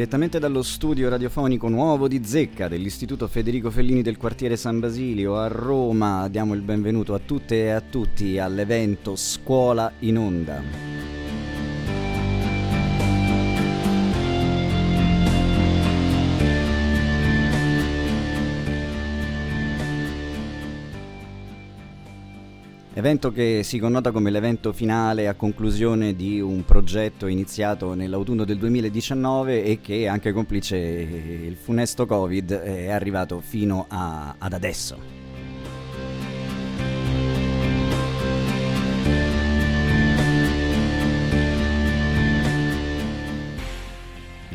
Direttamente dallo studio radiofonico nuovo di Zecca dell'Istituto Federico Fellini del quartiere San Basilio a Roma diamo il benvenuto a tutte e a tutti all'evento Scuola in Onda. Evento che si connota come l'evento finale a conclusione di un progetto iniziato nell'autunno del 2019 e che, anche complice il funesto Covid, è arrivato fino a, ad adesso.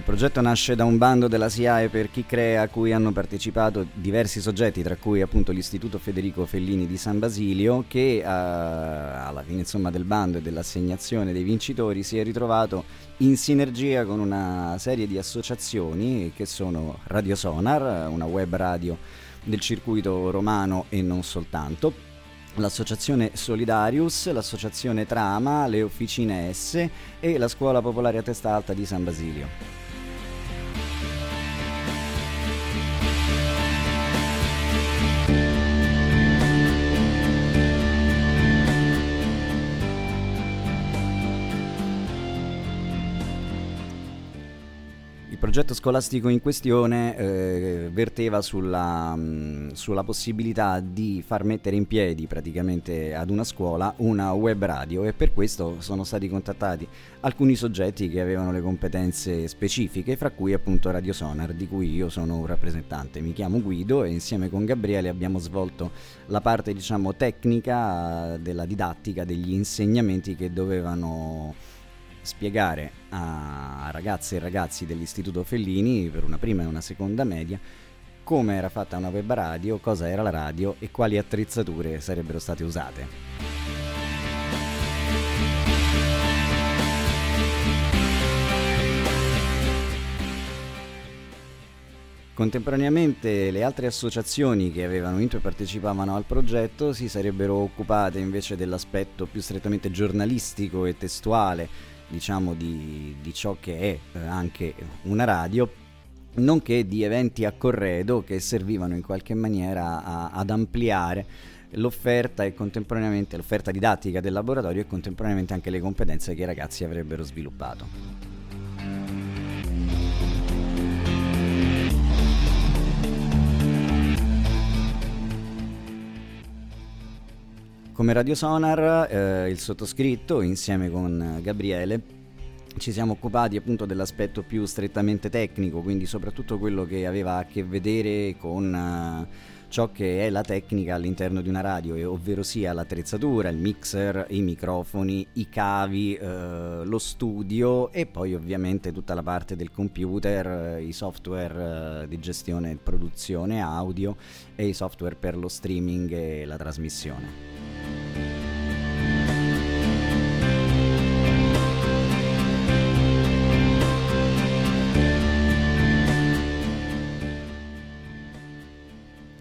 Progetto nasce da un bando della SIAE per chi crea a cui hanno partecipato diversi soggetti, tra cui appunto l'Istituto Federico Fellini di San Basilio, che uh, alla fine insomma, del bando e dell'assegnazione dei vincitori si è ritrovato in sinergia con una serie di associazioni che sono Radio Sonar, una web radio del circuito romano e non soltanto, l'associazione Solidarius, l'associazione Trama, le officine S e la scuola popolare a testa alta di San Basilio. Progetto scolastico in questione eh, verteva sulla, mh, mm, sulla, possibilità di far mettere in piedi praticamente ad una scuola una web radio e per questo sono stati contattati alcuni soggetti che avevano le competenze specifiche, fra cui appunto Radio Sonar, di cui io sono un rappresentante. Mi chiamo Guido e insieme con Gabriele abbiamo svolto la parte diciamo tecnica della didattica, degli insegnamenti che dovevano spiegare a ragazze e ragazzi dell'Istituto Fellini per una prima e una seconda media come era fatta una web radio, cosa era la radio e quali attrezzature sarebbero state usate. Contemporaneamente le altre associazioni che avevano vinto e partecipavano al progetto si sarebbero occupate invece dell'aspetto più strettamente giornalistico e testuale diciamo di, di ciò che è eh, anche una radio nonché di eventi a corredo che servivano in qualche maniera a, ad ampliare l'offerta e contemporaneamente l'offerta didattica del laboratorio e contemporaneamente anche le competenze che i ragazzi avrebbero sviluppato. Come Radio Sonar, eh, il sottoscritto, insieme con Gabriele, ci siamo occupati appunto dell'aspetto più strettamente tecnico, quindi soprattutto quello che aveva a che vedere con uh, ciò che è la tecnica all'interno di una radio, ovvero sia l'attrezzatura, il mixer, i microfoni, i cavi, uh, lo studio e poi ovviamente tutta la parte del computer, uh, i software di gestione e produzione audio e i software per lo streaming e la trasmissione.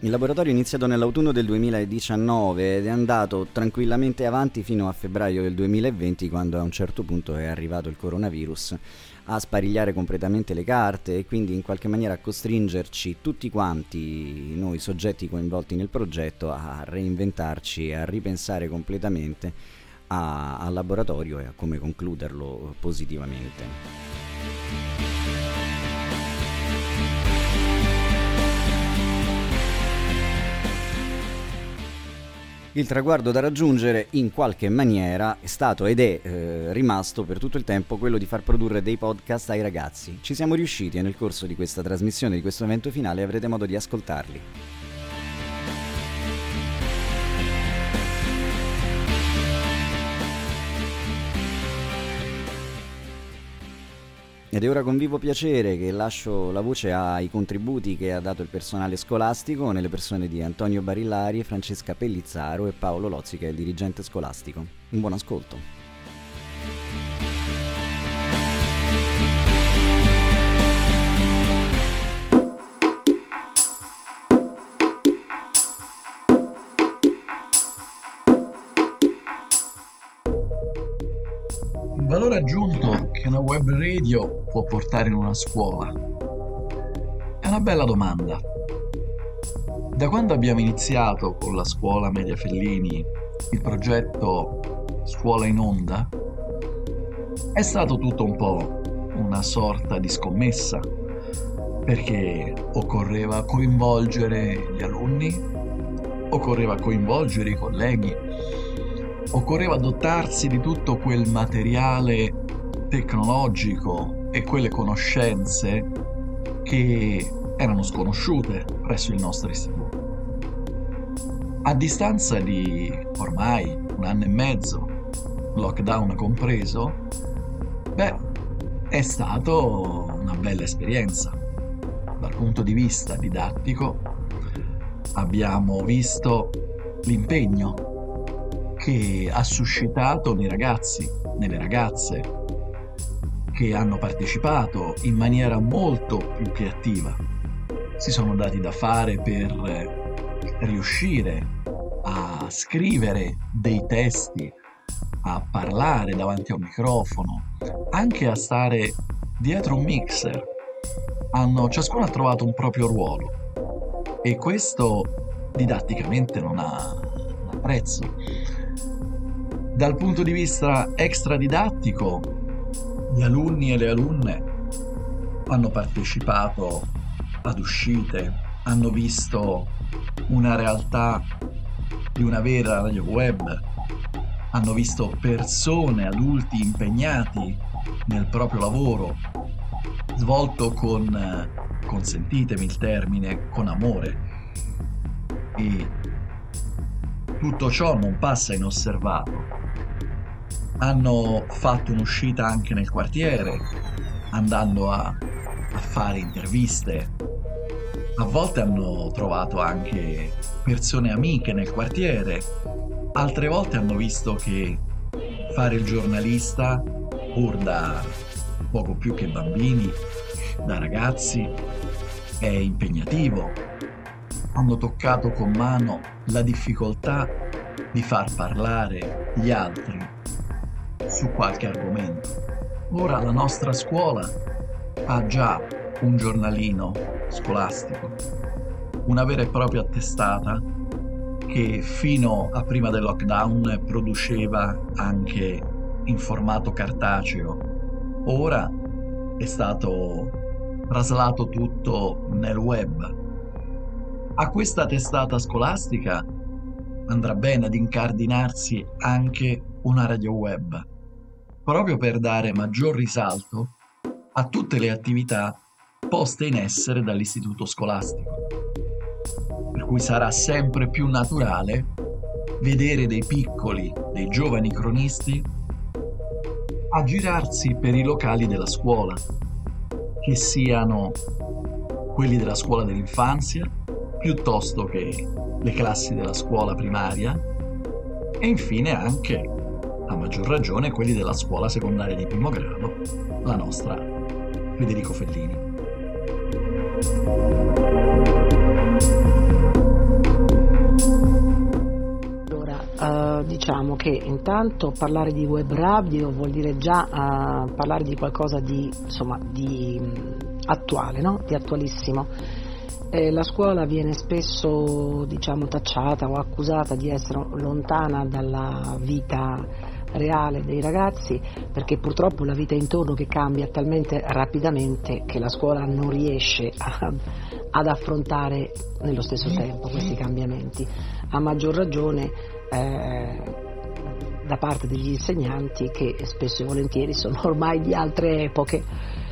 Il laboratorio è iniziato nell'autunno del 2019 ed è andato tranquillamente avanti fino a febbraio del 2020 quando a un certo punto è arrivato il coronavirus a sparigliare completamente le carte e quindi in qualche maniera a costringerci tutti quanti noi soggetti coinvolti nel progetto a reinventarci a ripensare completamente al laboratorio e a come concluderlo positivamente. Il traguardo da raggiungere in qualche maniera è stato ed è eh, rimasto per tutto il tempo quello di far produrre dei podcast ai ragazzi. Ci siamo riusciti e nel corso di questa trasmissione, di questo evento finale, avrete modo di ascoltarli. Ed è ora con vivo piacere che lascio la voce ai contributi che ha dato il personale scolastico nelle persone di Antonio Barillari, Francesca Pellizzaro e Paolo Lozzi che è il dirigente scolastico. Un buon ascolto. Valore aggiunto che una web radio può portare in una scuola? È una bella domanda. Da quando abbiamo iniziato con la scuola Media Fellini il progetto Scuola in Onda, è stato tutto un po' una sorta di scommessa, perché occorreva coinvolgere gli alunni, occorreva coinvolgere i colleghi, occorreva dotarsi di tutto quel materiale tecnologico e quelle conoscenze che erano sconosciute presso il nostro istituto. A distanza di ormai un anno e mezzo, lockdown compreso, beh, è stato una bella esperienza. Dal punto di vista didattico abbiamo visto l'impegno che ha suscitato nei ragazzi, nelle ragazze che hanno partecipato in maniera molto più che attiva. Si sono dati da fare per riuscire a scrivere dei testi, a parlare davanti a un microfono, anche a stare dietro un mixer. Hanno, ciascuno ha trovato un proprio ruolo e questo didatticamente non ha, non ha prezzo. Dal punto di vista extra didattico, gli alunni e le alunne hanno partecipato ad uscite, hanno visto una realtà di una vera radio web, hanno visto persone, adulti impegnati nel proprio lavoro, svolto con, consentitemi il termine, con amore. E tutto ciò non passa inosservato. Hanno fatto un'uscita anche nel quartiere, andando a, a fare interviste. A volte hanno trovato anche persone amiche nel quartiere, altre volte hanno visto che fare il giornalista pur da poco più che bambini, da ragazzi, è impegnativo. Hanno toccato con mano la difficoltà di far parlare gli altri su qualche argomento. Ora la nostra scuola ha già un giornalino scolastico, una vera e propria attestata che fino a prima del lockdown produceva anche in formato cartaceo. Ora è stato traslato tutto nel web. A questa testata scolastica andrà bene ad incardinarsi anche una radio web, proprio per dare maggior risalto a tutte le attività poste in essere dall'istituto scolastico. Per cui sarà sempre più naturale vedere dei piccoli, dei giovani cronisti a girarsi per i locali della scuola, che siano quelli della scuola dell'infanzia, piuttosto che le classi della scuola primaria e infine anche, a maggior ragione, quelli della scuola secondaria di primo grado, la nostra Federico Fellini. diciamo che intanto parlare di web radio vuol dire già uh, parlare di qualcosa di, insomma, di um, attuale, no? di attualissimo. Eh, la scuola viene spesso diciamo, tacciata o accusata di essere lontana dalla vita reale dei ragazzi perché purtroppo la vita intorno che cambia talmente rapidamente che la scuola non riesce a, ad affrontare nello stesso tempo questi cambiamenti. A maggior ragione eh, da parte degli insegnanti che spesso e volentieri sono ormai di altre epoche.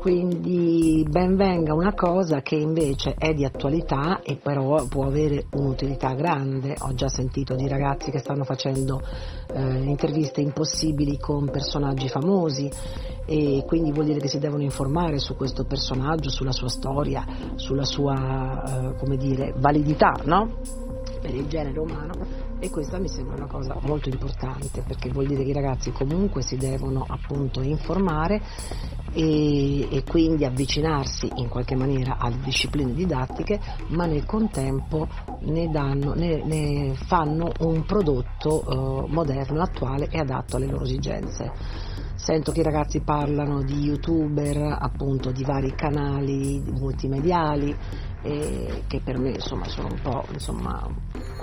Quindi ben venga una cosa che invece è di attualità e però può avere un'utilità grande. Ho già sentito di ragazzi che stanno facendo eh, interviste impossibili con personaggi famosi e quindi vuol dire che si devono informare su questo personaggio, sulla sua storia, sulla sua eh, dire, validità no? per il genere umano e questa mi sembra una cosa molto importante perché vuol dire che i ragazzi comunque si devono appunto informare e, e quindi avvicinarsi in qualche maniera alle discipline didattiche ma nel contempo ne, danno, ne, ne fanno un prodotto eh, moderno, attuale e adatto alle loro esigenze. Sento che i ragazzi parlano di youtuber, appunto di vari canali multimediali eh, che per me insomma sono un po' insomma,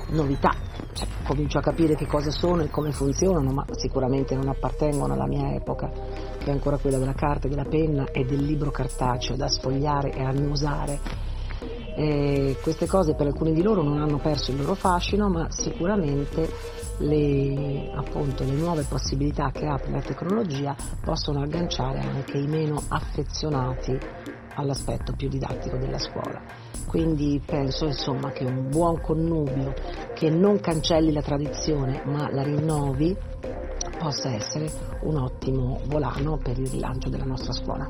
novità, cioè, comincio a capire che cosa sono e come funzionano, ma sicuramente non appartengono alla mia epoca, che è ancora quella della carta, della penna e del libro cartaceo da sfogliare e annusare. Eh, queste cose per alcuni di loro non hanno perso il loro fascino, ma sicuramente le, appunto, le nuove possibilità che apre la tecnologia possono agganciare anche i meno affezionati all'aspetto più didattico della scuola. Quindi penso insomma, che un buon connubio che non cancelli la tradizione ma la rinnovi possa essere un ottimo volano per il rilancio della nostra scuola.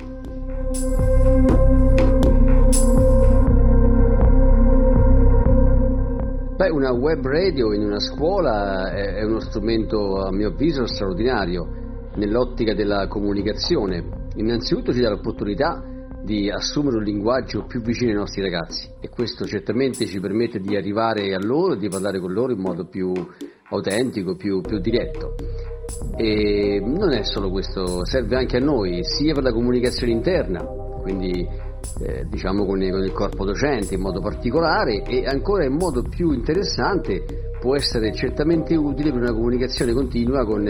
Beh, una web radio in una scuola è, uno strumento, a mio avviso, straordinario nell'ottica della comunicazione. Innanzitutto ci dà l'opportunità di assumere un linguaggio più vicino ai nostri ragazzi e questo certamente ci permette di arrivare a loro e di parlare con loro in modo più autentico, più, più diretto. E non è solo questo, serve anche a noi, sia per la comunicazione interna, quindi eh, diciamo con, con, il corpo docente in modo particolare e ancora in modo più interessante può essere certamente utile per una comunicazione continua con,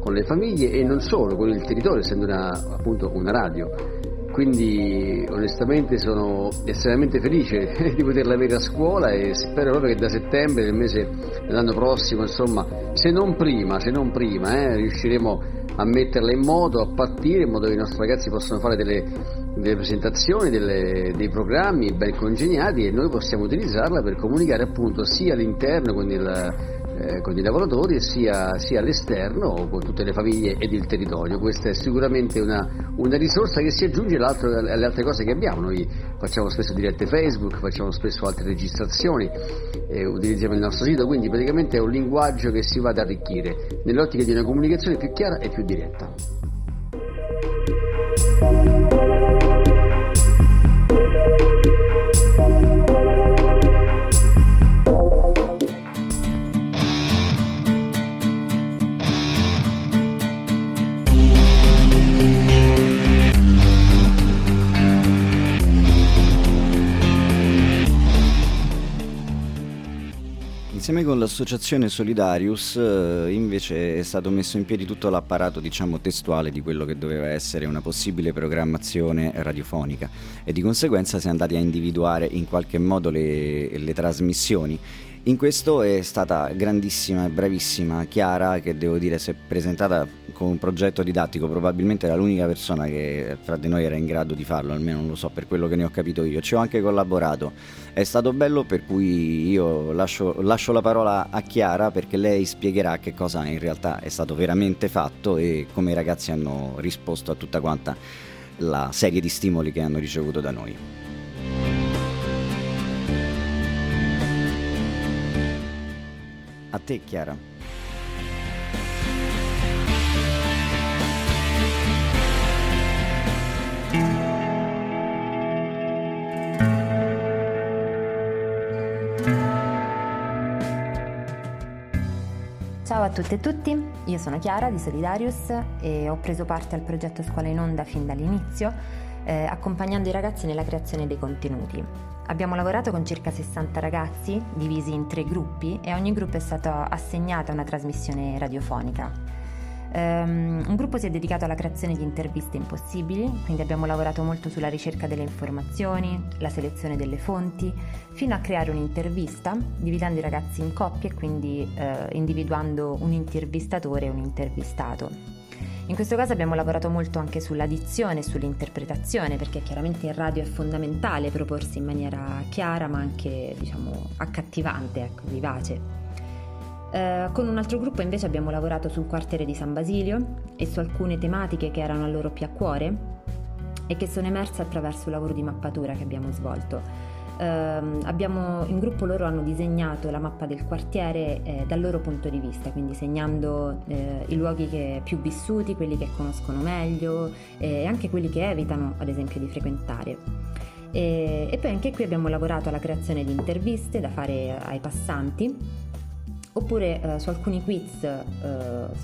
con le famiglie e non solo, con il territorio, essendo una, appunto una radio. Quindi onestamente sono estremamente felice di poterla avere a scuola e spero proprio che da settembre del mese dell'anno prossimo, insomma, se non prima, se non prima, eh, riusciremo a metterla in moto, a partire in modo che i nostri ragazzi possano fare delle, delle presentazioni, delle, dei programmi ben congegnati e noi possiamo utilizzarla per comunicare appunto sia all'interno con, il, eh, con i lavoratori sia, sia, all'esterno con tutte le famiglie ed il territorio. Questa è sicuramente una, una risorsa che si aggiunge alle altre cose che abbiamo. Noi facciamo spesso dirette Facebook, facciamo spesso altre registrazioni, eh, utilizziamo il nostro sito, quindi praticamente è un linguaggio che si va ad arricchire nell'ottica di una comunicazione più chiara e più diretta. Insieme con l'associazione Solidarius eh, invece è stato messo in piedi tutto l'apparato diciamo testuale di quello che doveva essere una possibile programmazione radiofonica. E di conseguenza si è andati a individuare in qualche modo le, le trasmissioni in questo è stata grandissima e bravissima Chiara che devo dire si è presentata con un progetto didattico, probabilmente era l'unica persona che fra di noi era in grado di farlo, almeno non lo so per quello che ne ho capito io, ci ho anche collaborato, è stato bello per cui io lascio, lascio la parola a Chiara perché lei spiegherà che cosa in realtà è stato veramente fatto e come i ragazzi hanno risposto a tutta quanta la serie di stimoli che hanno ricevuto da noi. A te Chiara. Ciao a tutte e tutti, io sono Chiara di Solidarius e ho preso parte al progetto Scuola in Onda fin dall'inizio, eh, accompagnando i ragazzi nella creazione dei contenuti. Abbiamo lavorato con circa 60 ragazzi, divisi in tre gruppi, e a ogni gruppo è stata assegnata una trasmissione radiofonica. Um, un gruppo si è dedicato alla creazione di interviste impossibili, quindi abbiamo lavorato molto sulla ricerca delle informazioni, la selezione delle fonti, fino a creare un'intervista, dividendo i ragazzi in coppie e quindi uh, individuando un intervistatore e un intervistato. In questo caso abbiamo lavorato molto anche sulla dizione sull'interpretazione, perché chiaramente in radio è fondamentale proporsi in maniera chiara ma anche diciamo accattivante, ecco, vivace. Eh, con un altro gruppo invece abbiamo lavorato sul quartiere di San Basilio e su alcune tematiche che erano a loro più a cuore e che sono emerse attraverso il lavoro di mappatura che abbiamo svolto ehm, abbiamo, in gruppo loro hanno disegnato la mappa del quartiere eh, dal loro punto di vista, quindi segnando eh, i luoghi che, più vissuti, quelli che conoscono meglio eh, e anche quelli che evitano ad esempio di frequentare. E, e poi anche qui abbiamo lavorato alla creazione di interviste da fare ai passanti oppure eh, su alcuni quiz eh,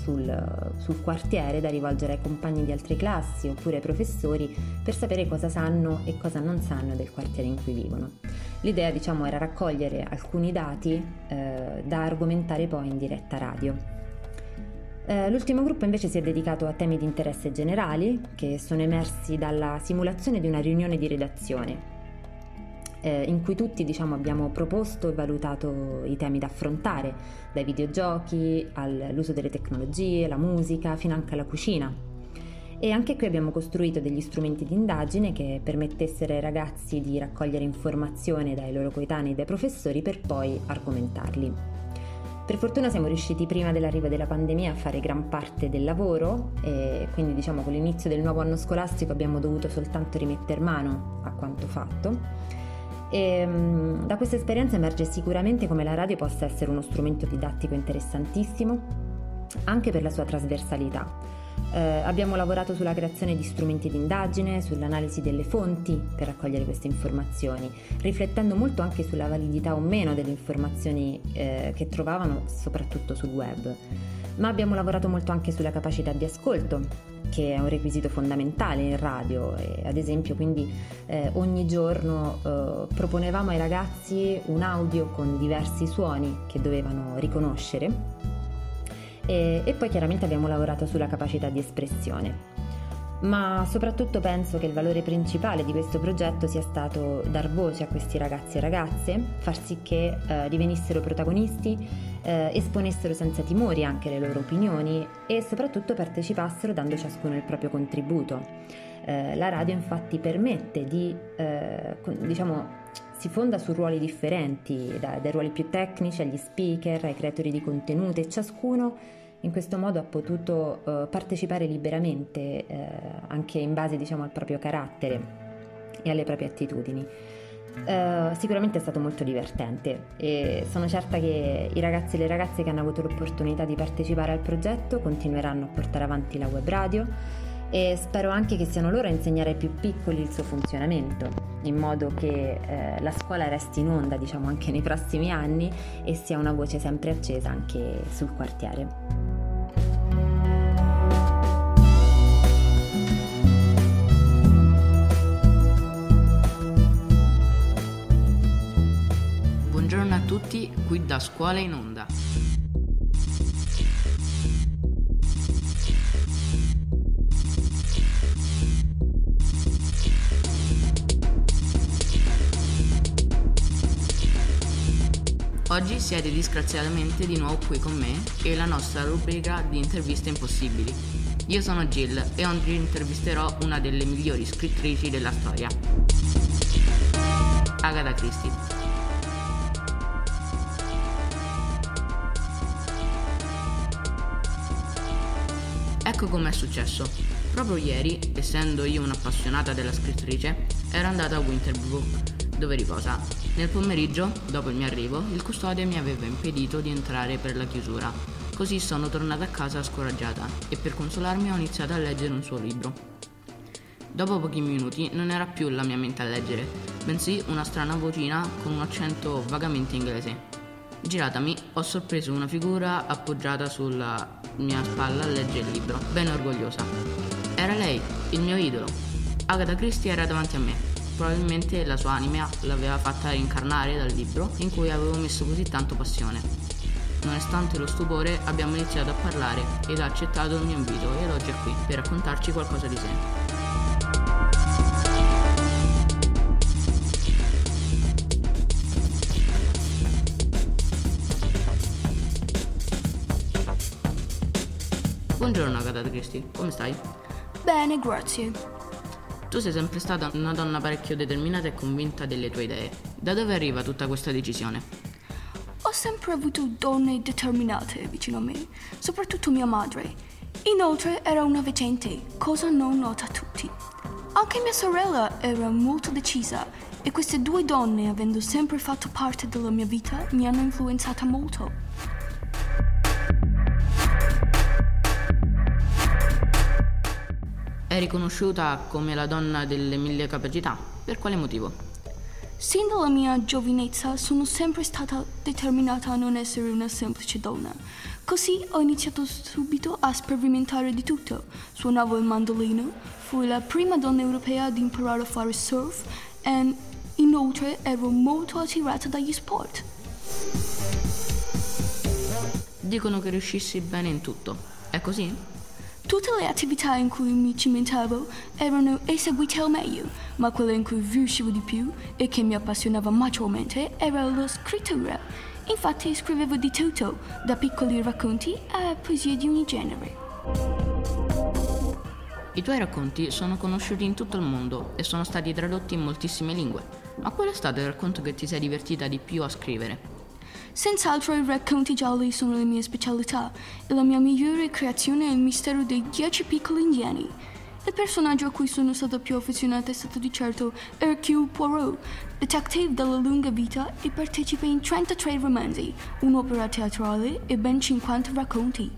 sul, sul, quartiere da rivolgere ai compagni di altre classi oppure ai professori per sapere cosa sanno e cosa non sanno del quartiere in cui vivono. L'idea diciamo era raccogliere alcuni dati eh, da argomentare poi in diretta radio. Eh, l'ultimo gruppo invece si è dedicato a temi di interesse generali che sono emersi dalla simulazione di una riunione di redazione eh, in cui tutti diciamo, abbiamo proposto e valutato i temi da affrontare, dai videogiochi all'uso delle tecnologie, la musica, fino anche alla cucina. E anche qui abbiamo costruito degli strumenti di indagine che permettessero ai ragazzi di raccogliere informazioni dai loro coetanei e dai professori per poi argomentarli. Per fortuna siamo riusciti prima dell'arrivo della pandemia a fare gran parte del lavoro e quindi diciamo con l'inizio del nuovo anno scolastico abbiamo dovuto soltanto rimettere mano a quanto fatto. E, um, da questa esperienza emerge sicuramente come la radio possa essere uno strumento didattico interessantissimo anche per la sua trasversalità eh, abbiamo lavorato sulla creazione di strumenti di indagine, sull'analisi delle fonti per raccogliere queste informazioni, riflettendo molto anche sulla validità o meno delle informazioni eh, che trovavano soprattutto sul web. Ma abbiamo lavorato molto anche sulla capacità di ascolto, che è un requisito fondamentale in radio e ad esempio quindi eh, ogni giorno eh, proponevamo ai ragazzi un audio con diversi suoni che dovevano riconoscere e, e poi chiaramente abbiamo lavorato sulla capacità di espressione. Ma soprattutto penso che il valore principale di questo progetto sia stato dar voce a questi ragazzi e ragazze, far sì che eh, divenissero protagonisti, eh, esponessero senza timori anche le loro opinioni e soprattutto partecipassero dando ciascuno il proprio contributo. Eh, la radio infatti permette di, eh, diciamo, si fonda su ruoli differenti, dai, dai ruoli più tecnici agli speaker, ai creatori di contenuti e ciascuno in questo modo ha potuto uh, partecipare liberamente, uh, anche in base diciamo, al proprio carattere e alle proprie attitudini. Uh, sicuramente è stato molto divertente e sono certa che i ragazzi e le ragazze che hanno avuto l'opportunità di partecipare al progetto continueranno a portare avanti la web radio e spero anche che siano loro a insegnare ai più piccoli il suo funzionamento, in modo che eh, la scuola resti in onda, diciamo, anche nei prossimi anni e sia una voce sempre accesa anche sul quartiere. Tutti, qui da Scuola in Onda. Oggi siete disgraziatamente di nuovo qui con me e la nostra rubrica di interviste impossibili. Io sono Jill e oggi intervisterò una delle migliori scrittrici della storia, Agatha Christie. Ecco com'è successo. Proprio ieri, essendo io un'appassionata della scrittrice, ero andata a Winterbrook dove riposa. Nel pomeriggio, dopo il mio arrivo, il custode mi aveva impedito di entrare per la chiusura. Così sono tornata a casa scoraggiata e per consolarmi ho iniziato a leggere un suo libro. Dopo pochi minuti non era più la mia mente a leggere, bensì una strana vocina con un accento vagamente inglese. Giratami, ho sorpreso una figura appoggiata sulla mia spalla a leggere il libro, ben orgogliosa. Era lei, il mio idolo. Agatha Christie era davanti a me Probabilmente la sua anima l'aveva fatta reincarnare dal libro in cui avevo messo così tanto passione. Nonostante lo stupore abbiamo iniziato a parlare ed ha accettato il mio invito ed oggi è qui per raccontarci qualcosa di sé. Buongiorno Agatha Christie, come stai? Bene, grazie. Tu sei sempre stata una donna parecchio determinata e convinta delle tue idee. Da dove arriva tutta questa decisione? Ho sempre avuto donne determinate vicino a me, soprattutto mia madre. Inoltre era una veggente, cosa non nota a tutti. Anche mia sorella era molto decisa e queste due donne, avendo sempre fatto parte della mia vita, mi hanno influenzata molto. È riconosciuta come la donna delle mille capacità. Per quale motivo? Sin dalla mia giovinezza sono sempre stata determinata a non essere una semplice donna. Così ho iniziato subito a sperimentare di tutto. Suonavo il mandolino, fui la prima donna europea ad imparare a fare surf e inoltre ero molto attirata dagli sport. Dicono che riuscissi bene in tutto. È così? Tutte le attività in cui mi cimentavo erano eseguite al meglio, ma quella in cui riuscivo di più e che mi appassionava maggiormente era la scrittura. Infatti scrivevo di tutto, da piccoli racconti a poesie di ogni genere. I tuoi racconti sono conosciuti in tutto il mondo e sono stati tradotti in moltissime lingue. Ma qual è stato il racconto che ti sei divertita di più a scrivere? Senz'altro i racconti gialli sono le mie specialità e la mia migliore creazione è il mistero dei dieci piccoli indiani. Il personaggio a cui sono stata più affezionata è stato di certo Hercule Poirot, detective dalla lunga vita e partecipa in 33 romanzi, un'opera teatrale e ben 50 racconti.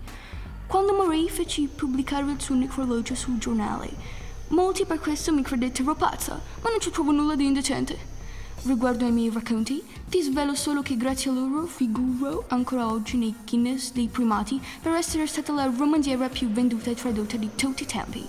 Quando morì feci pubblicare il suo necrologio sul giornale. Molti per questo mi credettero pazza, ma non ci trovo nulla di indecente. Riguardo ai miei racconti, ti svelo solo che grazie a loro figuro ancora oggi nei Guinness dei primati per essere stata la romanziera più venduta e tradotta di tutti i tempi.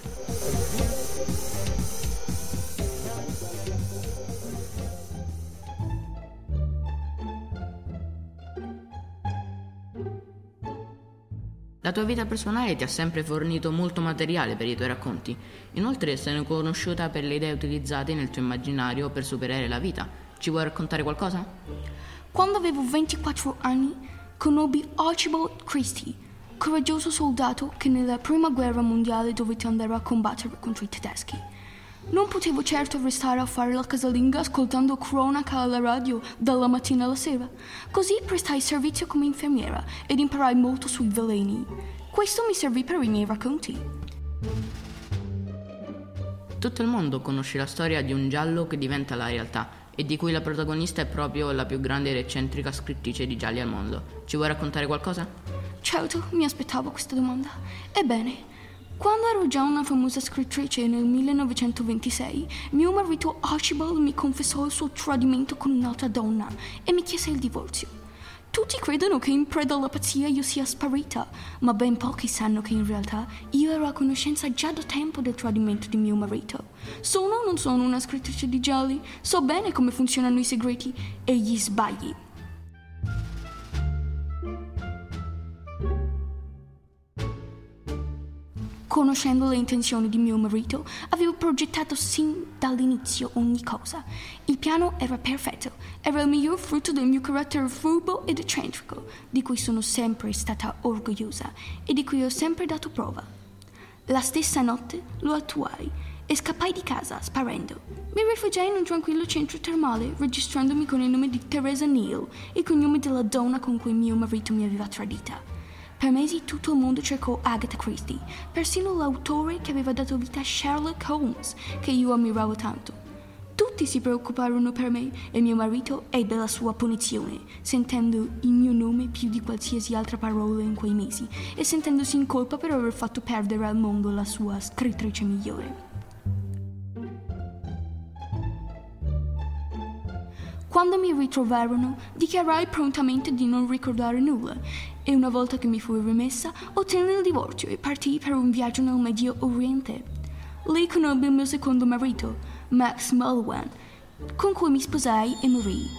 La tua vita personale ti ha sempre fornito molto materiale per i tuoi racconti. Inoltre sei conosciuta per le idee utilizzate nel tuo immaginario per superare la vita. Ci vuoi raccontare qualcosa? Quando avevo 24 anni, conobbi Archibald Christie, coraggioso soldato che nella prima guerra mondiale dovette andare a combattere contro i tedeschi. Non potevo certo restare a fare la casalinga ascoltando cronaca alla radio dalla mattina alla sera. Così prestai servizio come infermiera ed imparai molto sui veleni. Questo mi servì per i miei racconti. Tutto il mondo conosce la storia di un giallo che diventa la realtà e di cui la protagonista è proprio la più grande ed eccentrica scrittrice di gialli al mondo. Ci vuoi raccontare qualcosa? Certo, mi aspettavo questa domanda. Ebbene, quando ero già una famosa scrittrice nel 1926, mio marito Archibald mi confessò il suo tradimento con un'altra donna e mi chiese il divorzio. Tutti credono che in preda alla pazzia io sia sparita, ma ben pochi sanno che in realtà io ero a conoscenza già da tempo del tradimento di mio marito. Sono o non sono una scrittrice di gialli? So bene come funzionano i segreti e gli sbagli. Conoscendo le intenzioni di mio marito, avevo progettato sin dall'inizio ogni cosa. Il piano era perfetto, era il miglior frutto del mio carattere furbo ed eccentrico, di cui sono sempre stata orgogliosa e di cui ho sempre dato prova. La stessa notte lo attuai e scappai di casa sparendo. Mi rifugiai in un tranquillo centro termale, registrandomi con il nome di Teresa Neal, il cognome della donna con cui mio marito mi aveva tradita. Per mesi tutto il mondo cercò Agatha Christie, persino l'autore che aveva dato vita a Sherlock Holmes, che io ammiravo tanto. Tutti si preoccuparono per me e mio marito ebbe la sua punizione, sentendo il mio nome più di qualsiasi altra parola in quei mesi e sentendosi in colpa per aver fatto perdere al mondo la sua scrittrice migliore. Quando mi ritrovarono, dichiarai prontamente di non ricordare nulla e una volta che mi fui rimessa, ottenni il divorzio e partii per un viaggio nel Medio Oriente. Lì conobbi il mio secondo marito, Max Mulwan, con cui mi sposai e morì.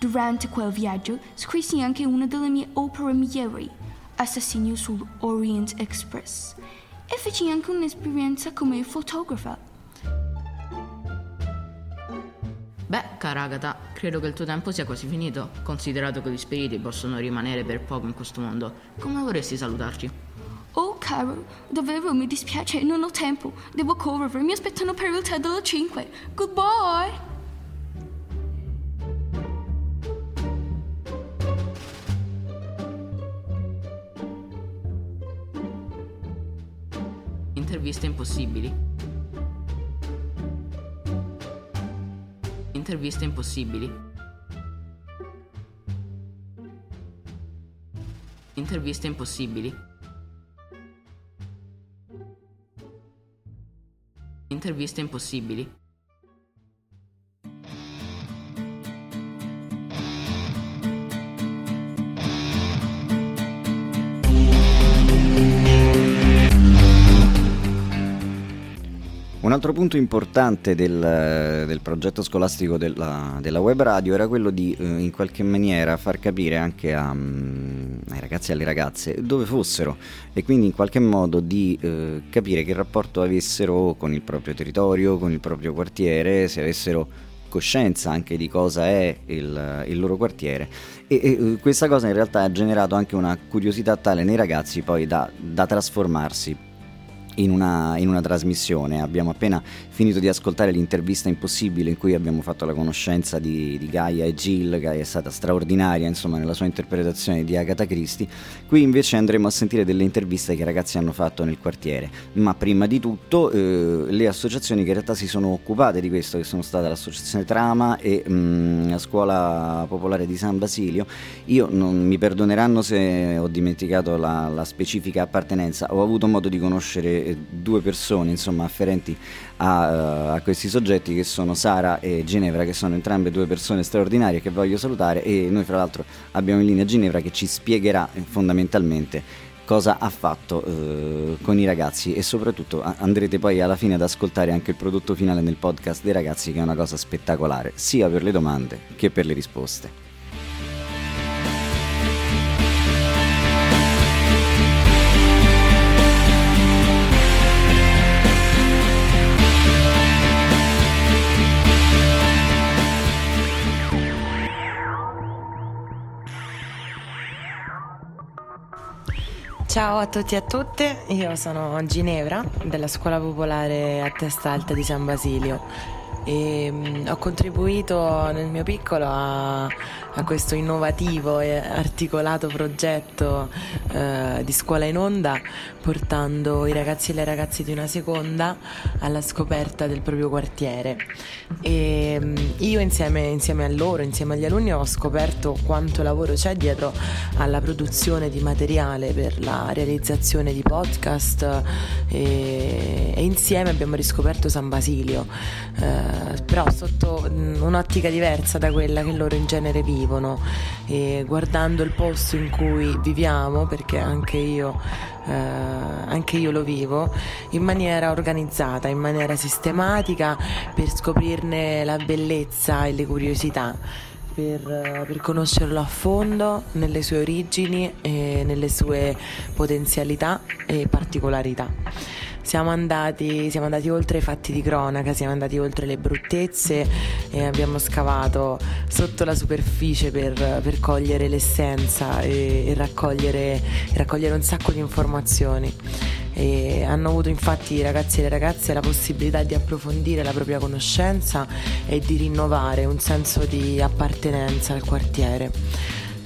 Durante quel viaggio scrissi anche una delle mie opere migliori, Assassinio sull'Orient Express, e feci anche un'esperienza come fotografa. Beh, cara Agatha, credo che il tuo tempo sia quasi finito, considerato che gli spiriti possono rimanere per poco in questo mondo. Come vorresti salutarci? Oh, caro, davvero mi dispiace, non ho tempo. Devo correre, mi aspettano per il tè delle 5. Goodbye! Interviste impossibili. Interviste impossibili. Interviste impossibili. Interviste impossibili. Un altro punto importante del, del progetto scolastico della, della, web radio era quello di eh, in qualche maniera far capire anche a, um, ai ragazzi e alle ragazze dove fossero e quindi in qualche modo di eh, capire che rapporto avessero con il proprio territorio, con il proprio quartiere, se avessero coscienza anche di cosa è il, il loro quartiere. E, e, eh, questa cosa in realtà ha generato anche una curiosità tale nei ragazzi poi da, da trasformarsi in una, in una, trasmissione. Abbiamo appena finito di ascoltare l'intervista impossibile in cui abbiamo fatto la conoscenza di, di Gaia e Jill. Gaia è stata straordinaria insomma, nella sua interpretazione di Agatha Christie. Qui invece andremo a sentire delle interviste che i ragazzi hanno fatto nel quartiere. Ma prima di tutto eh, le associazioni che in realtà si sono occupate di questo, che sono state l'associazione Trama e mh, mm, la scuola popolare di San Basilio. Io non mi perdoneranno se ho dimenticato la, la specifica appartenenza. Ho avuto modo di conoscere due persone insomma, afferenti a, uh, a, questi soggetti che sono Sara e Ginevra che sono entrambe due persone straordinarie che voglio salutare e noi fra l'altro abbiamo in linea Ginevra che ci spiegherà eh, fondamentalmente cosa ha fatto uh, con i ragazzi e soprattutto andrete poi alla fine ad ascoltare anche il prodotto finale nel podcast dei ragazzi che è una cosa spettacolare sia per le domande che per le risposte. Ciao a tutti e a tutte, io sono Ginevra della Scuola Popolare a Testa Alta di San Basilio e mm, ho contribuito nel mio piccolo a, a questo innovativo e articolato progetto eh, di scuola in onda portando i ragazzi e le ragazze di una seconda alla scoperta del proprio quartiere. E mm, io insieme, insieme a loro, insieme agli alunni ho scoperto quanto lavoro c'è dietro alla produzione di materiale per la realizzazione di podcast e, e insieme abbiamo riscoperto San Basilio eh, però sotto mm, un'ottica diversa da quella che loro in genere vivono e guardando il posto in cui viviamo perché anche io, eh, anche io lo vivo in maniera organizzata, in maniera sistematica per scoprirne la bellezza e le curiosità. Per, per, conoscerlo a fondo nelle sue origini e nelle sue potenzialità e particolarità siamo andati, siamo andati oltre i fatti di cronaca, siamo andati oltre le bruttezze e abbiamo scavato sotto la superficie per, per cogliere l'essenza e, e raccogliere, raccogliere un sacco di informazioni. E hanno avuto infatti i ragazzi e le ragazze la possibilità di approfondire la propria conoscenza e di rinnovare un senso di appartenenza al quartiere.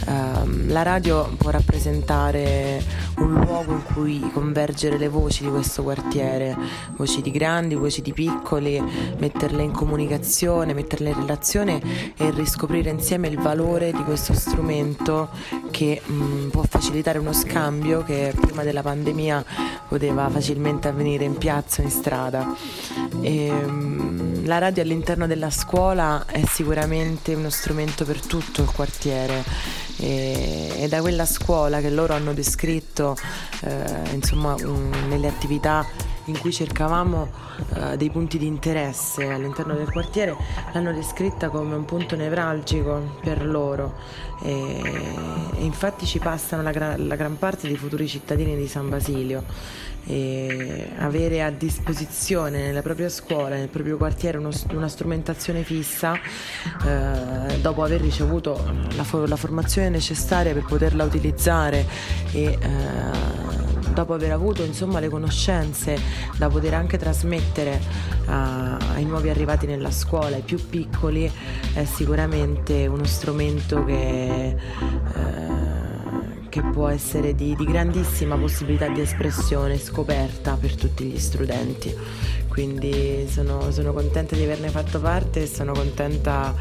Um, la radio può rappresentare un luogo in cui convergere le voci di questo quartiere, voci di grandi, voci di piccoli, metterle in comunicazione, metterle in relazione e riscoprire insieme il valore di questo strumento che um, può facilitare uno scambio che prima della pandemia poteva facilmente avvenire in piazza o in strada. E, um, la radio all'interno della scuola è sicuramente uno strumento per tutto il quartiere e, è da quella scuola che loro hanno descritto eh, insomma, um, nelle attività in cui cercavamo uh, dei punti di interesse all'interno del quartiere l'hanno descritta come un punto nevralgico per loro. E, e infatti ci passano la, la gran parte dei futuri cittadini di San Basilio e avere a disposizione nella propria scuola, nel proprio quartiere uno, una strumentazione fissa eh, dopo aver ricevuto la, la, formazione necessaria per poterla utilizzare e eh, dopo aver avuto insomma, le conoscenze da poter anche trasmettere a, ai nuovi arrivati nella scuola, ai più piccoli, è sicuramente uno strumento che... Eh, che può essere di, di grandissima possibilità di espressione, scoperta per tutti gli studenti. Quindi sono, sono contenta di averne fatto parte e sono contenta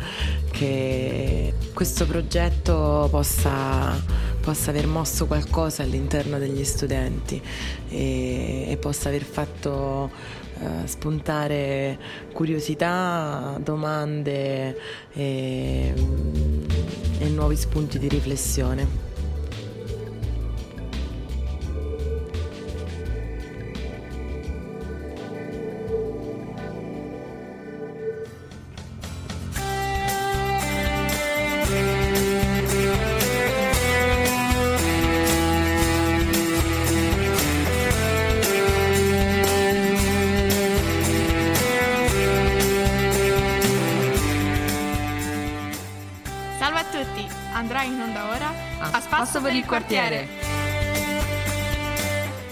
che questo progetto possa, possa aver mosso qualcosa all'interno degli studenti e, e possa aver fatto uh, spuntare curiosità, domande e, e nuovi spunti di riflessione. Andrà in onda ora a, a Spasso per il quartiere.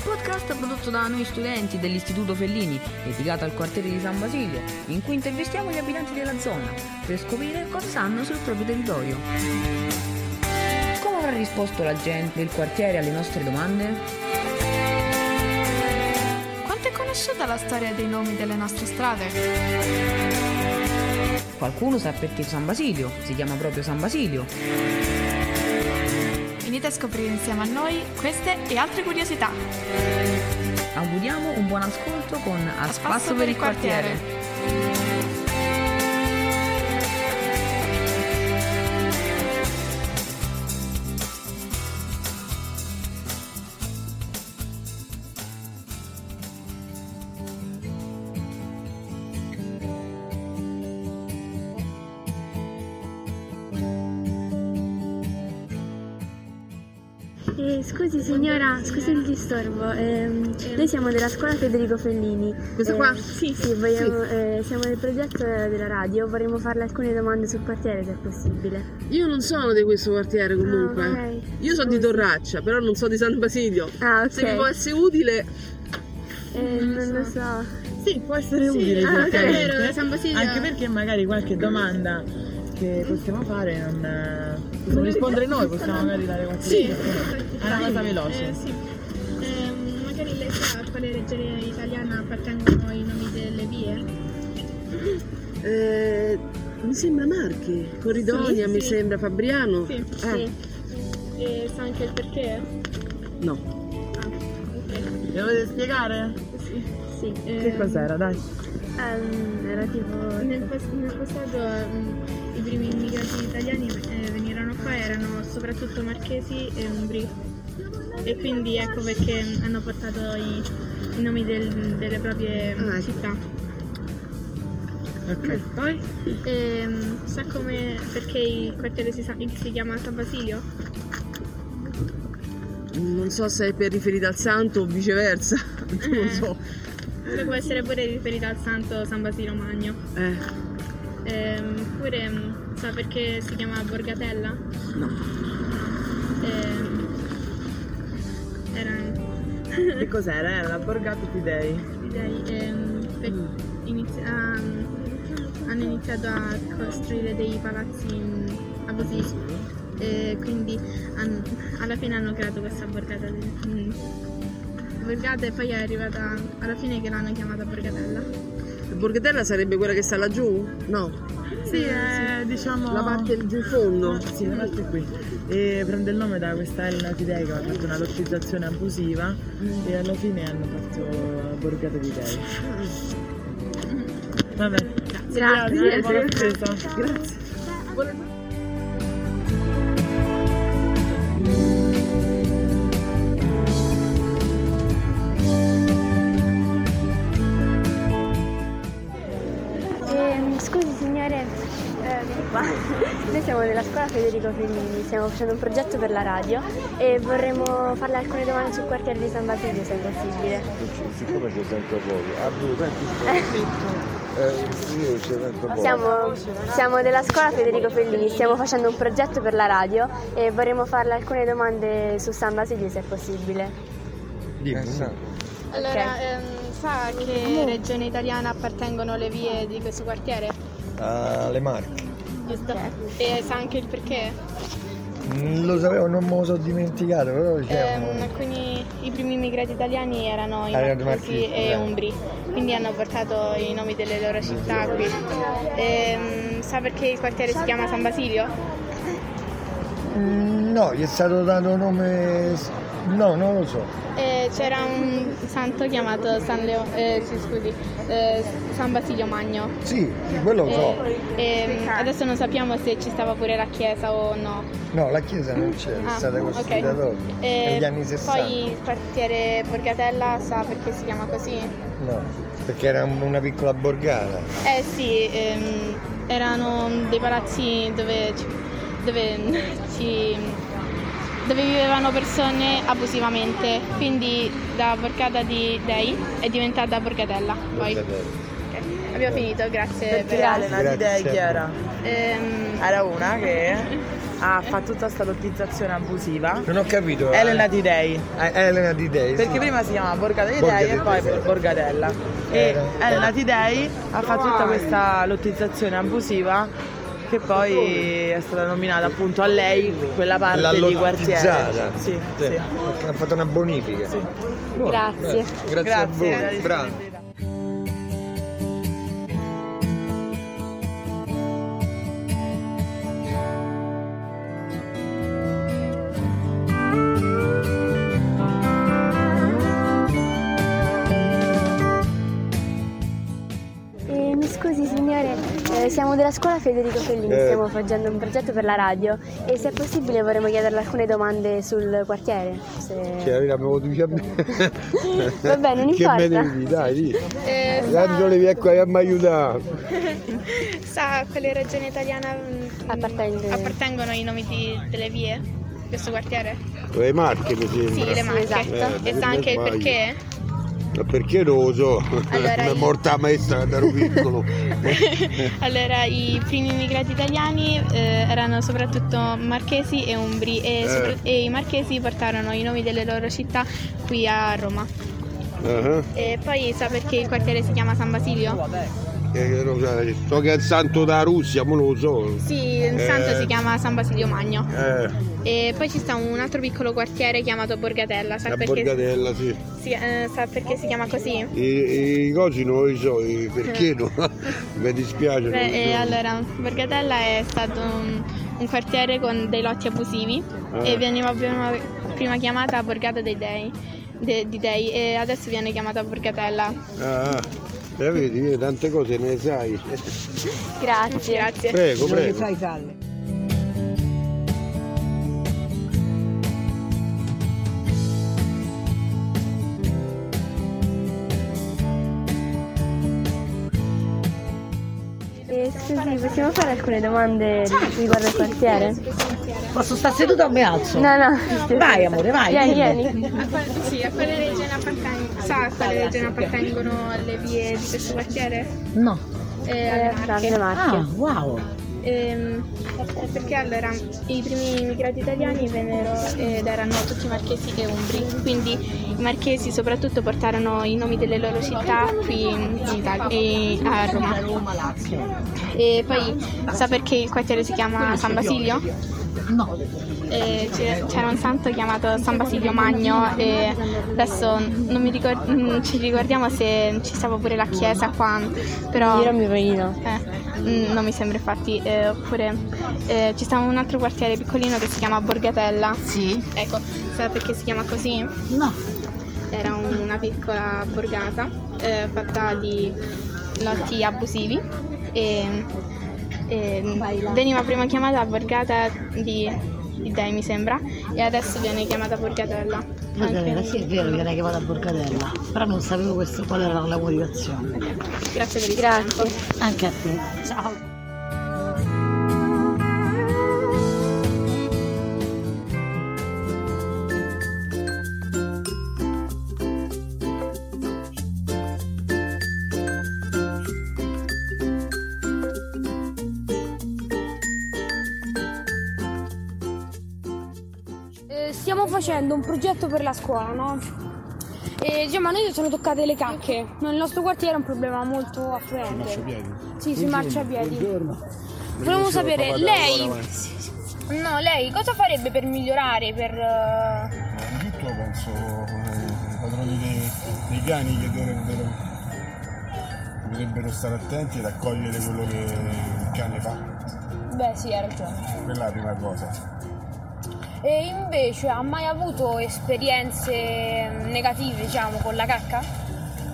Podcast prodotto da noi studenti dell'Istituto Fellini, dedicato al quartiere di San Basilio, in cui intervistiamo gli abitanti della zona per scoprire cosa sanno sul proprio territorio. Come avrà risposto la gente del quartiere alle nostre domande? Quanto è conosciuta la storia dei nomi delle nostre strade? Qualcuno sa perché San Basilio si chiama proprio San Basilio. Venite a scoprire insieme a noi queste e altre curiosità. Auguriamo un buon ascolto con A, a Spasso per il quartiere. quartiere. Scusi signora, scusi il disturbo, eh, noi siamo della scuola Federico Fellini. Questo qua? Eh, sì, sì, vogliamo, sì. Eh, siamo del progetto della radio, vorremmo farle alcune domande sul quartiere se è possibile. Io non sono di questo quartiere comunque, ah, okay. io sono di Torraccia, però non so di San Basilio. Ah, ok. Se mi può essere utile... Eh, non lo so. Sì, può essere sì. utile. Ah, okay. vero, San Basilio. Anche perché magari qualche domanda che possiamo fare non possiamo rispondere noi, possiamo magari dare qualche sì. È una cosa veloce. Eh, sì. eh, magari lei sa a quale regione italiana appartengono i nomi delle vie? Eh, mi sembra Marche, Corridonia, sì, mi sì. sembra Fabriano. Sì, ah. sì. E sa anche il perché? No. Ah, ok. Mi volete spiegare? Sì. sì. Che eh, cos'era, dai? Um, era tipo... Nel, nel passato um, i primi immigrati italiani eh, venirono qua erano soprattutto marchesi e umbri e quindi ecco perché hanno portato i, i nomi del, delle proprie ah, ecco. città. Ok, poi? E, um, sa come perché il quartiere si, si chiama San Basilio? Non so se è per riferito al santo o viceversa, non lo so. Eh, può essere pure riferito al santo San Basilio Magno. Eh. Ehm, pure mm, sa perché si chiama Borgatella? No. Ehm, era... che cos'era? Era la borgata di dei? Di dei. Ehm, mm. inizi- um, hanno iniziato a costruire dei palazzi abusivi e quindi hanno, alla fine hanno creato questa borgata. Di, mm, borgata e poi è arrivata alla fine che l'hanno chiamata Borgatella. Borgatella sarebbe quella che sta laggiù? No. Sì, è diciamo. La parte giù in fondo? Sì, la parte qui. E prende il nome da questa Elena Tidei che ha fatto una lottizzazione abusiva e alla fine hanno fatto la borgata di Dei. Vabbè. Grazie. Grazie. Grazie. Grazie. Noi siamo della scuola Federico Fellini, stiamo facendo un progetto per la radio e vorremmo farle alcune domande sul quartiere di San Basilio se è possibile. Siccome ci sento poco, ah, tu senti eh, io ci sento poco. Siamo, siamo della scuola Federico Fellini, stiamo facendo un progetto per la radio e vorremmo farle alcune domande su San Basilio se è possibile. Dimmi. Eh, allora, okay. ehm, sa a che regione italiana appartengono le vie di questo quartiere? Uh, Marche giusto? E sa anche il perché? Mm, lo sapevo, non me lo so dimenticato, però diciamo... Ehm, alcuni, i primi immigrati italiani erano i ah, marchesi e eh. umbri, quindi hanno portato i nomi delle loro città qui. Ehm, sa perché il quartiere si chiama San Basilio? Mm, no, gli è stato dato nome No, non lo so. Eh, c'era un santo chiamato San, Leo, eh, sì, scusi, eh, San Basilio Magno. Sì, quello lo so. E, adesso non sappiamo se ci stava pure la chiesa o no. No, la chiesa non c'è, è ah, stata costruita okay. dopo, negli anni 60. Poi il quartiere Borgatella sa perché si chiama così? No, perché era una piccola borgata. Eh sì, ehm, erano dei palazzi dove, dove ci dove vivevano persone abusivamente, quindi da Borgata di Dei è diventata Borgatella. Poi. Okay. Abbiamo finito, grazie. Per per Elena di Dei chi era? Ehm... Era una che... ha fatto tutta questa lottizzazione abusiva. Non ho capito. Elena Di Dei. Eh, Elena Di Dei. Perché sì. prima si chiamava Borgata di Dei e poi. Borgatella. E Eh. Elena Di Dei ha fatto tutta questa lottizzazione abusiva che poi è stata nominata appunto a lei quella parte di quartiere. Sì, Sì, sì. Ha fatto una bonifica. Buono, Grazie. beh, Grazie, a voi. Bravo. Siamo della scuola Federico Fellini, Eh. stiamo facendo un progetto per la radio e se è possibile vorremmo chiederle alcune domande sul quartiere. se- Cioè, l'avevo dice a me. Vabbè, non Che importa. me devi, dai, di. Eh, Angelo vieni qua a mi aiutare. Sa a quale regione italiana mm, Appartengono. appartengono i nomi di- delle vie? Questo quartiere? Le marche mi sembra. Sì, le Marche. esatto. Eh, e sa non anche il perché? Perché non lo so? Allora, io- morta maestra ero piccolo. Allora, i primi immigrati italiani eh, erano soprattutto marchesi e umbri e, Eh. sopra- e i marchesi portarono i nomi delle loro città qui a Roma. Ah, E poi sa perché il quartiere si chiama San Basilio? Eh, so che è il santo della Russia, ma non lo so. Sì, il Eh. santo si chiama San Basilio Magno. Eh, E poi ci sta un altro piccolo quartiere chiamato Borgatella. Sa la perché, borgatella, sì. si, eh, sa perché si chiama così? I, i cosi non lo so, perché no? Mi dispiace. Beh, so. allora, Borgatella è stato un, un quartiere con dei lotti abusivi Ah. e veniva prima, prima chiamata Borgata dei Dei, de- di Dei e adesso viene chiamata Borgatella. Ah, eh, vedi, tante cose ne sai. Grazie. Grazie. Prego, prego. Eh, scusi, possiamo fare alcune domande riguardo il quartiere? Posso stare seduta o mi alzo? No, no. Vai, amore, vai. Vieni, vieni. A quale, sì, a quale regione appartengono? Sa a quale regione appartengono le vie di questo quartiere? No. Eh, alle Eh, Marche. alle Marche. Ah, wow. Ehm, perché allora i primi immigrati italiani vennero ed erano tutti marchesi e umbri, quindi i marchesi soprattutto portarono i nomi delle loro città qui in Italia, e a Roma. E poi sa perché il quartiere si chiama San Basilio? No. C'era un santo chiamato San Basilio Magno e adesso non, mi ricor- non ci ricordiamo se ci stava pure la chiesa qua, però Io mi venino. eh, mm, non mi sembra infatti, eh, oppure eh, ci stava un altro quartiere piccolino che si chiama Borgatella. Sì. Ecco, sa perché si chiama così? No. Era un- una piccola borgata eh, fatta di lotti abusivi e, e veniva prima chiamata borgata di, di Dei mi sembra e adesso viene chiamata Borgatella. Borgatella, sì, è vero, viene chiamata Borgatella. Però non sapevo questo, qual era la motivazione. Grazie per il Grazie. Anche a te. Ciao. Stiamo facendo un progetto per la scuola, no? E diciamo, a noi sono toccate le cacche. Nel nostro quartiere è un problema molto affluente. Sì, sui marciapiedi. Volevamo sapere, lei... No, lei cosa farebbe per migliorare, per... eh, Innanzitutto penso eh, i padroni dei, dei cani che dovrebbero, dovrebbero stare attenti ed accogliere quello che il cane fa. Beh, sì, hai ragione. Quella è la prima cosa. E invece, ha mai avuto esperienze negative, diciamo, con la cacca?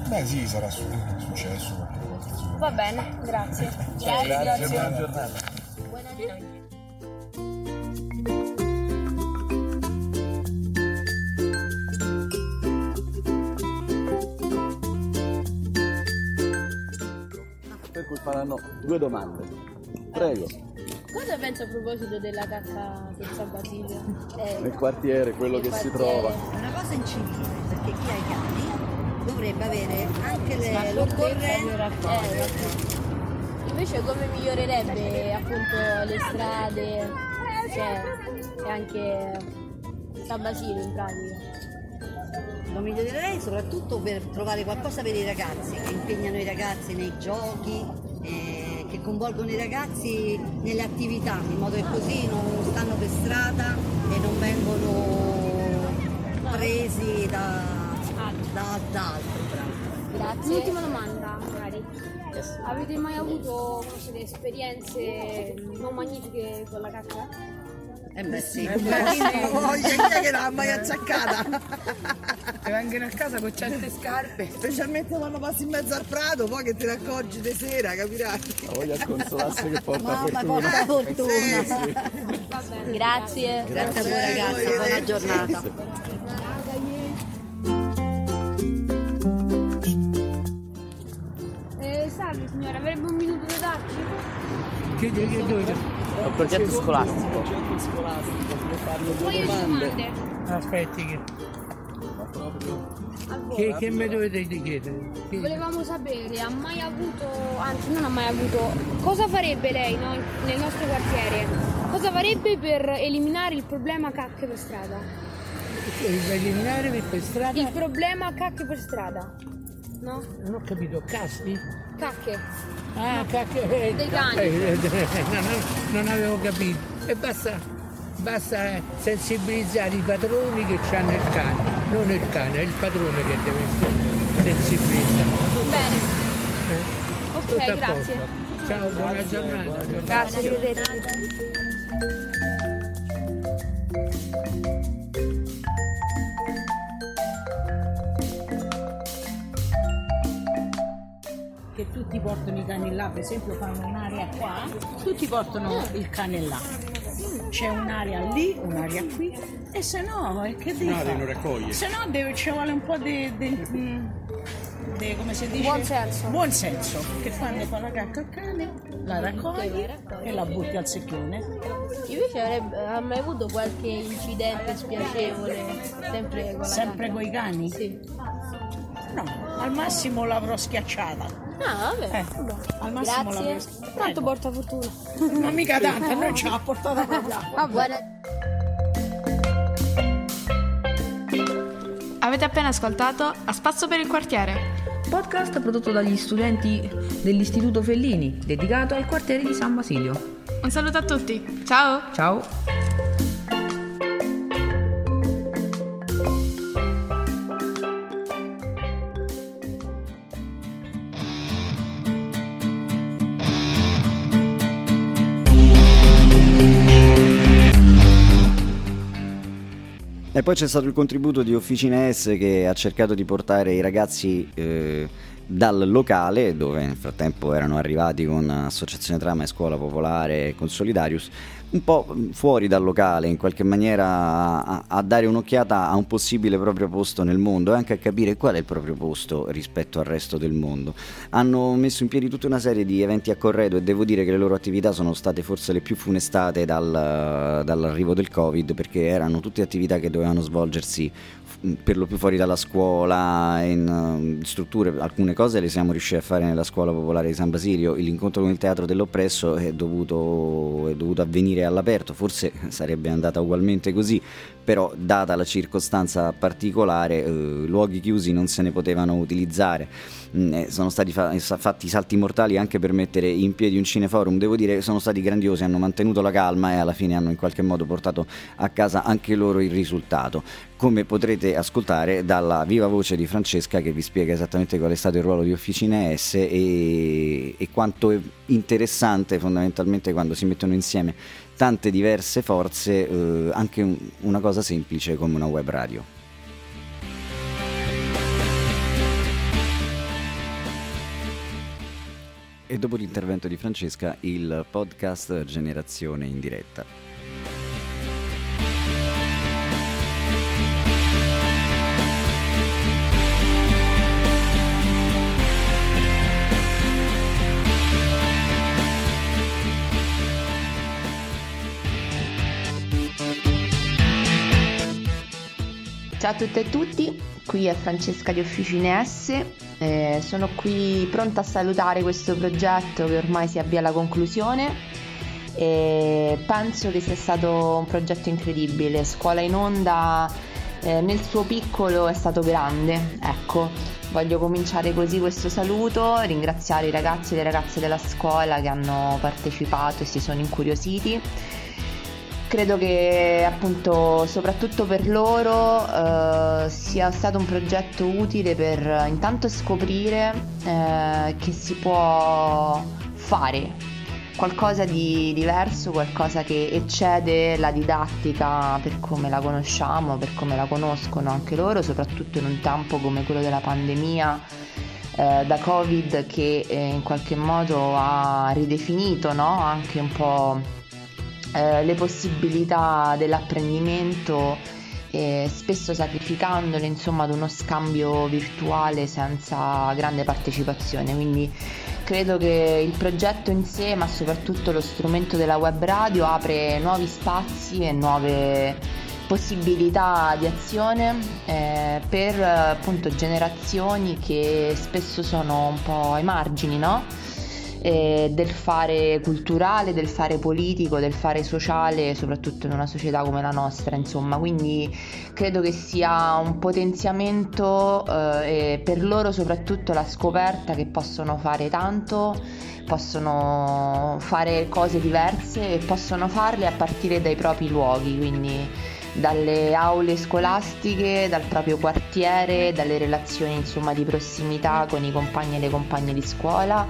Beh sì, sarà su- successo qualche volta. Va bene, grazie. Grazie, buona giornata. Per cui faranno due domande. Prego, Cosa pensa a proposito della cacca San Basilio? nel quartiere, quello che si trova. Una cosa incivile, perché chi ha i cani dovrebbe avere anche le, l'occorrenza. Eh, Invece come migliorerebbe appunto le strade? cioè è anche San Basilio in pratica. Lo migliorerei soprattutto per trovare qualcosa per i ragazzi, che impegnano i ragazzi nei giochi, eh, che coinvolgono i ragazzi nelle attività, in modo che così non stanno per strada e non vengono presi da, da, da altro. Grazie. Un'ultima domanda, magari. Avete mai avuto forse, delle esperienze non magnifiche con la cacca? Eh beh sì, Eh beh, sì, voglia, chi è che l'ha mai acciaccata? E vengono a casa con certe scarpe. Specialmente quando passi in mezzo al prato, poi che te ne accorgi di sera, capirai? La voglia di consolarsi che porta Mamma, fortuna. porta fortuna. Sì, sì. Grazie. Grazie a voi ragazzi, buona giornata. Eh, salve signora, avrebbe un minuto da darci? Che, che, che dove? È un progetto scolastico. Voglio domande. Aspetti che... Che, che mi dovete chiedere? Che- Volevamo sapere, ha mai avuto, anzi non ha mai avuto, cosa farebbe lei no, nel nostro quartiere? Cosa farebbe per eliminare il problema cacche per strada? Per eliminare per per strada? Il problema cacche per strada, no? Non ho capito, caschi? Cacche. Ah, cacche. Dei cani. Eh, non, non avevo capito. E basta, basta sensibilizzare i padroni che hanno il cane. Non il cane, è il padrone che deve essere sensibilizzato. Bene. Eh, Ok, grazie. posto. Ciao, buona giornata. Grazie, arrivederci. Tutti portano i cani là, per esempio fanno un'area qua, tutti portano il cane là. C'è un'area lì, un'area qui, e se no, eh, che devi Un'area fare? non raccoglie. Se no deve, ci vuole un po' di, di- di- come si dice? Buon senso. Buon senso, che quando fa la cacca al cane, la raccogli e la butti al secchione. Invece avrebbe, ha mai avuto qualche incidente spiacevole sempre con la Sempre con i cani? Sì. No, al massimo l'avrò schiacciata. Ah, vabbè. Eh, al massimo Grazie. schiacciata. Tanto porta fortuna. Ma mica tanto, non ce l'ha portata proprio. Ah, Guarda, Avete appena ascoltato A Spazio per il quartiere. Podcast prodotto dagli studenti dell'Istituto Fellini, dedicato al quartiere di San Basilio. Un saluto a tutti. Ciao! Ciao! E poi c'è stato il contributo di Officina S che ha cercato di portare i ragazzi eh, dal locale, dove nel frattempo erano arrivati con Associazione Trama e Scuola Popolare con Solidarius, un po' fuori dal locale, in qualche maniera a, a dare un'occhiata a un possibile proprio posto nel mondo e anche a capire qual è il proprio posto rispetto al resto del mondo. Hanno messo in piedi tutta una serie di eventi a corredo e devo dire che le loro attività sono state forse le più funestate dal- dall'arrivo del Covid perché erano tutte attività che dovevano svolgersi per lo più fuori dalla scuola, in eh, strutture, alcune cose le siamo riusciti a fare nella scuola popolare di San Basilio, l'incontro con il teatro dell'oppresso è dovuto, è dovuto avvenire all'aperto, forse sarebbe andata ugualmente così, però data la circostanza particolare eh, luoghi chiusi non se ne potevano utilizzare. Mm, eh, sono stati fa- sa- fatti salti mortali anche per mettere in piedi un cineforum, devo dire che sono stati grandiosi, hanno mantenuto la calma e alla fine hanno in qualche modo portato a casa anche loro il risultato. Come potrete ascoltare dalla viva voce di Francesca che vi spiega esattamente qual è stato il ruolo di Officine S e, e quanto è interessante fondamentalmente quando si mettono insieme tante diverse forze, eh, anche un- una cosa semplice come una web radio. E dopo l'intervento di Francesca, il podcast Generazione in diretta. Ciao a tutte e tutti, qui è Francesca di Officine S, eh, sono qui pronta a salutare questo progetto che ormai si avvia alla conclusione e penso che sia stato un progetto incredibile. Scuola in onda eh, nel suo piccolo è stato grande, ecco. Voglio cominciare così questo saluto, ringraziare i ragazzi e le ragazze della scuola che hanno partecipato e si sono incuriositi credo che appunto soprattutto per loro eh, sia stato un progetto utile per intanto scoprire eh, che si può fare qualcosa di diverso, qualcosa che eccede la didattica per come la conosciamo, per come la conoscono anche loro, soprattutto in un tempo come quello della pandemia eh, da Covid che eh, in qualche modo ha ridefinito no? anche un po' Eh, le possibilità dell'apprendimento, eh, spesso sacrificandole insomma ad uno scambio virtuale senza grande partecipazione. Quindi credo che il progetto in sé, ma soprattutto lo strumento della web radio, apre nuovi spazi e nuove possibilità di azione eh, per appunto generazioni che spesso sono un po' ai margini, no? Eh, del fare culturale, del fare politico, del fare sociale, soprattutto in una società come la nostra, insomma. Quindi credo che sia un potenziamento eh, e per loro soprattutto la scoperta che possono fare tanto possono fare cose diverse e possono farle a partire dai propri luoghi, quindi dalle aule scolastiche, dal proprio quartiere, dalle relazioni insomma, di prossimità con i compagni e le compagne di scuola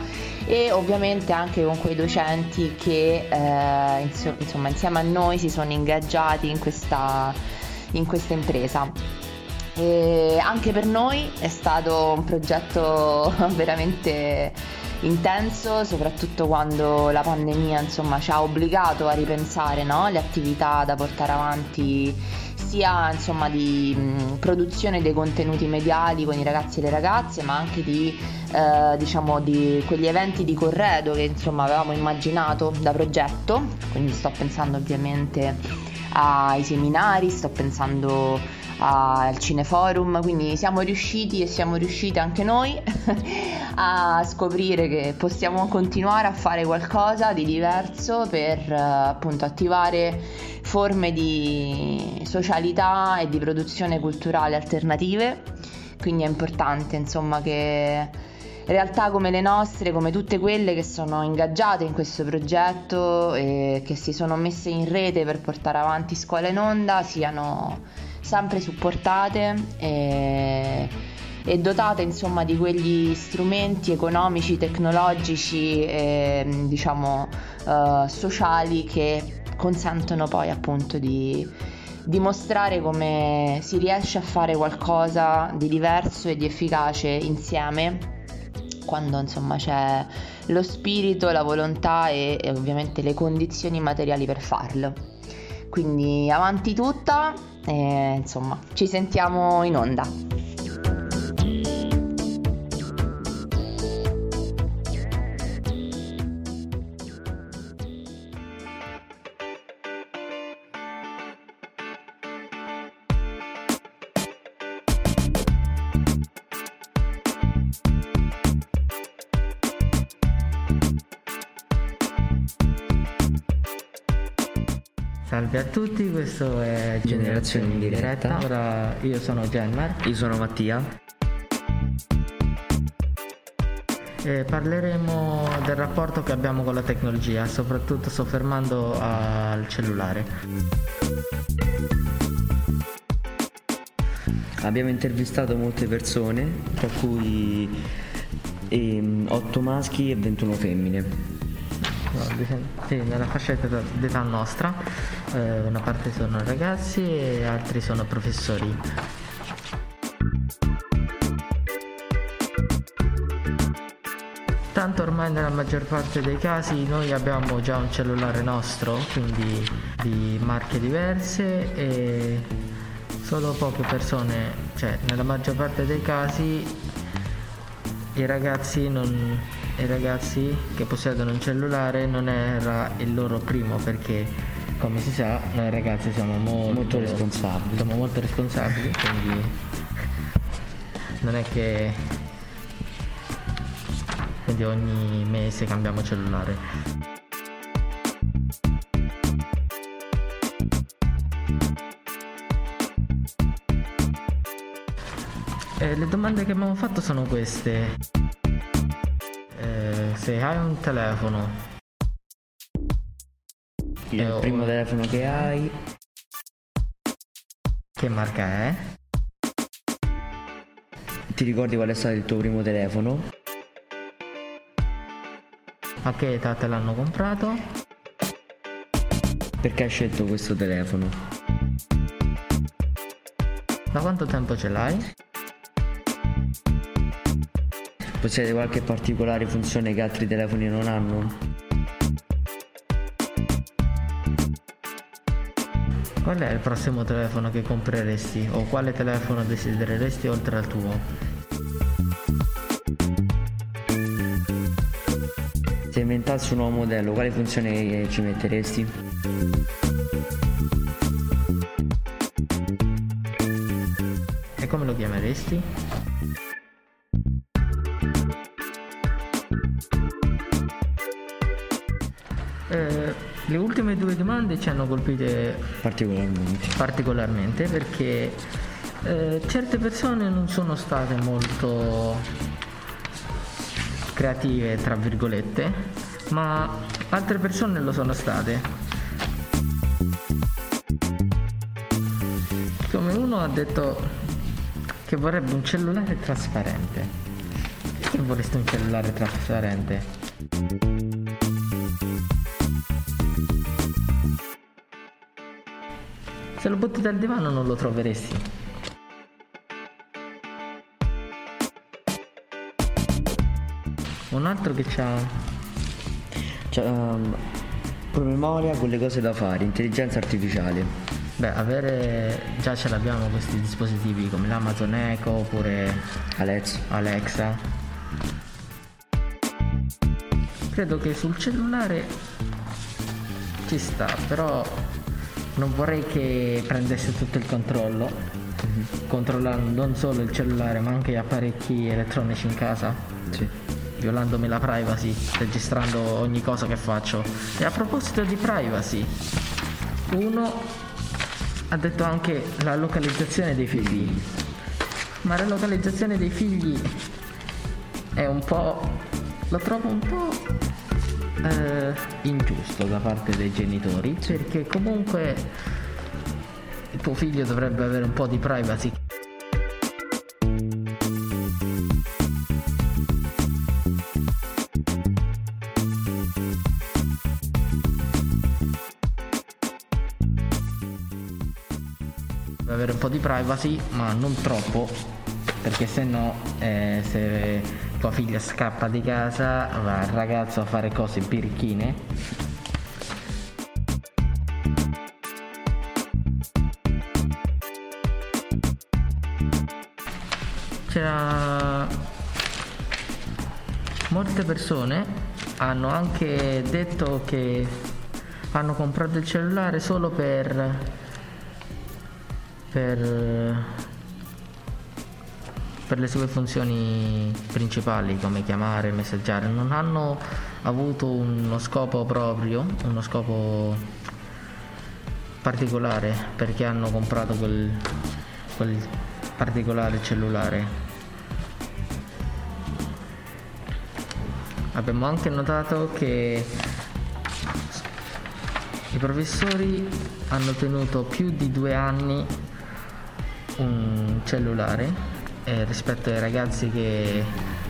e ovviamente anche con quei docenti che eh, insomma, insieme a noi si sono ingaggiati in questa, in questa impresa. E anche per noi è stato un progetto veramente intenso, soprattutto quando la pandemia insomma, ci ha obbligato a ripensare no? le attività da portare avanti sia insomma, di mh, produzione dei contenuti mediali con i ragazzi e le ragazze, ma anche di, eh, diciamo, di quegli eventi di corredo che insomma, avevamo immaginato da progetto, quindi sto pensando ovviamente ai seminari, sto pensando al Cineforum, quindi siamo riusciti e siamo riuscite anche noi a scoprire che possiamo continuare a fare qualcosa di diverso per appunto attivare forme di socialità e di produzione culturale alternative. Quindi è importante insomma che realtà come le nostre, come tutte quelle che sono ingaggiate in questo progetto e che si sono messe in rete per portare avanti Scuola in Onda, siano sempre supportate e, e dotate insomma di quegli strumenti economici, tecnologici e diciamo uh, sociali che consentono poi appunto di dimostrare come si riesce a fare qualcosa di diverso e di efficace insieme quando insomma c'è lo spirito, la volontà e, e ovviamente le condizioni materiali per farlo. Quindi avanti tutta e insomma ci sentiamo in onda. Tutti, questo è Generazione in diretta. Ora io sono Genmar. Io sono Mattia. E parleremo del rapporto che abbiamo con la tecnologia, soprattutto soffermando al cellulare. Abbiamo intervistato molte persone, tra cui 8 ehm, maschi e 21 femmine sì, nella fascia d'età nostra, eh, una parte sono ragazzi e altri sono professori. Tanto ormai nella maggior parte dei casi noi abbiamo già un cellulare nostro, quindi di marche diverse e solo poche persone, cioè nella maggior parte dei casi i ragazzi non, i ragazzi che possiedono un cellulare non era il loro primo perché come si sa noi ragazzi siamo molto, molto responsabili. Siamo molto responsabili, quindi non è che quindi ogni mese cambiamo cellulare. Eh, le domande che abbiamo fatto sono queste. Eh, se hai un telefono il eh, primo telefono che hai, Che marca è? ti ricordi qual è stato il tuo primo telefono? A che età te l'hanno comprato? Perché hai scelto questo telefono? Da quanto tempo ce l'hai? Possiede qualche particolare funzione che altri telefoni non hanno? Qual è il prossimo telefono che compreresti? O quale telefono desidereresti oltre al tuo? Se inventassi un nuovo modello, quale funzione ci metteresti? E come lo chiameresti? Ultime due domande ci hanno colpite particolarmente, particolarmente perché eh, certe persone non sono state molto creative, tra virgolette, ma altre persone lo sono state. Come uno ha detto che vorrebbe un cellulare trasparente. Perché vorresti un cellulare trasparente? Se lo butti dal divano non lo troveresti. Un altro che c'ha Cioè, um, promemoria con le cose da fare, intelligenza artificiale. Beh, avere già ce l'abbiamo questi dispositivi come l'Amazon Echo oppure Alexa. Alexa. Credo che sul cellulare ci sta, però non vorrei che prendesse tutto il controllo, controllando non solo il cellulare ma anche gli apparecchi elettronici in casa. Violandomi la privacy, registrando ogni cosa che faccio. E a proposito di privacy, uno ha detto anche la localizzazione dei figli. Ma la localizzazione dei figli è un po'. lo trovo un po' eh, ingiusto da parte dei genitori perché comunque il tuo figlio dovrebbe avere un po' di privacy. Deve avere un po' di privacy ma non troppo perché se no eh, se tua figlia scappa di casa va il ragazzo a fare cose birichine. C'era molte persone hanno anche detto che hanno comprato il cellulare solo per per per le sue funzioni principali come chiamare, messaggiare, non hanno avuto uno scopo proprio, uno scopo particolare perché hanno comprato quel, quel particolare cellulare. Abbiamo anche notato che i professori hanno tenuto più di due anni un cellulare eh, rispetto ai ragazzi che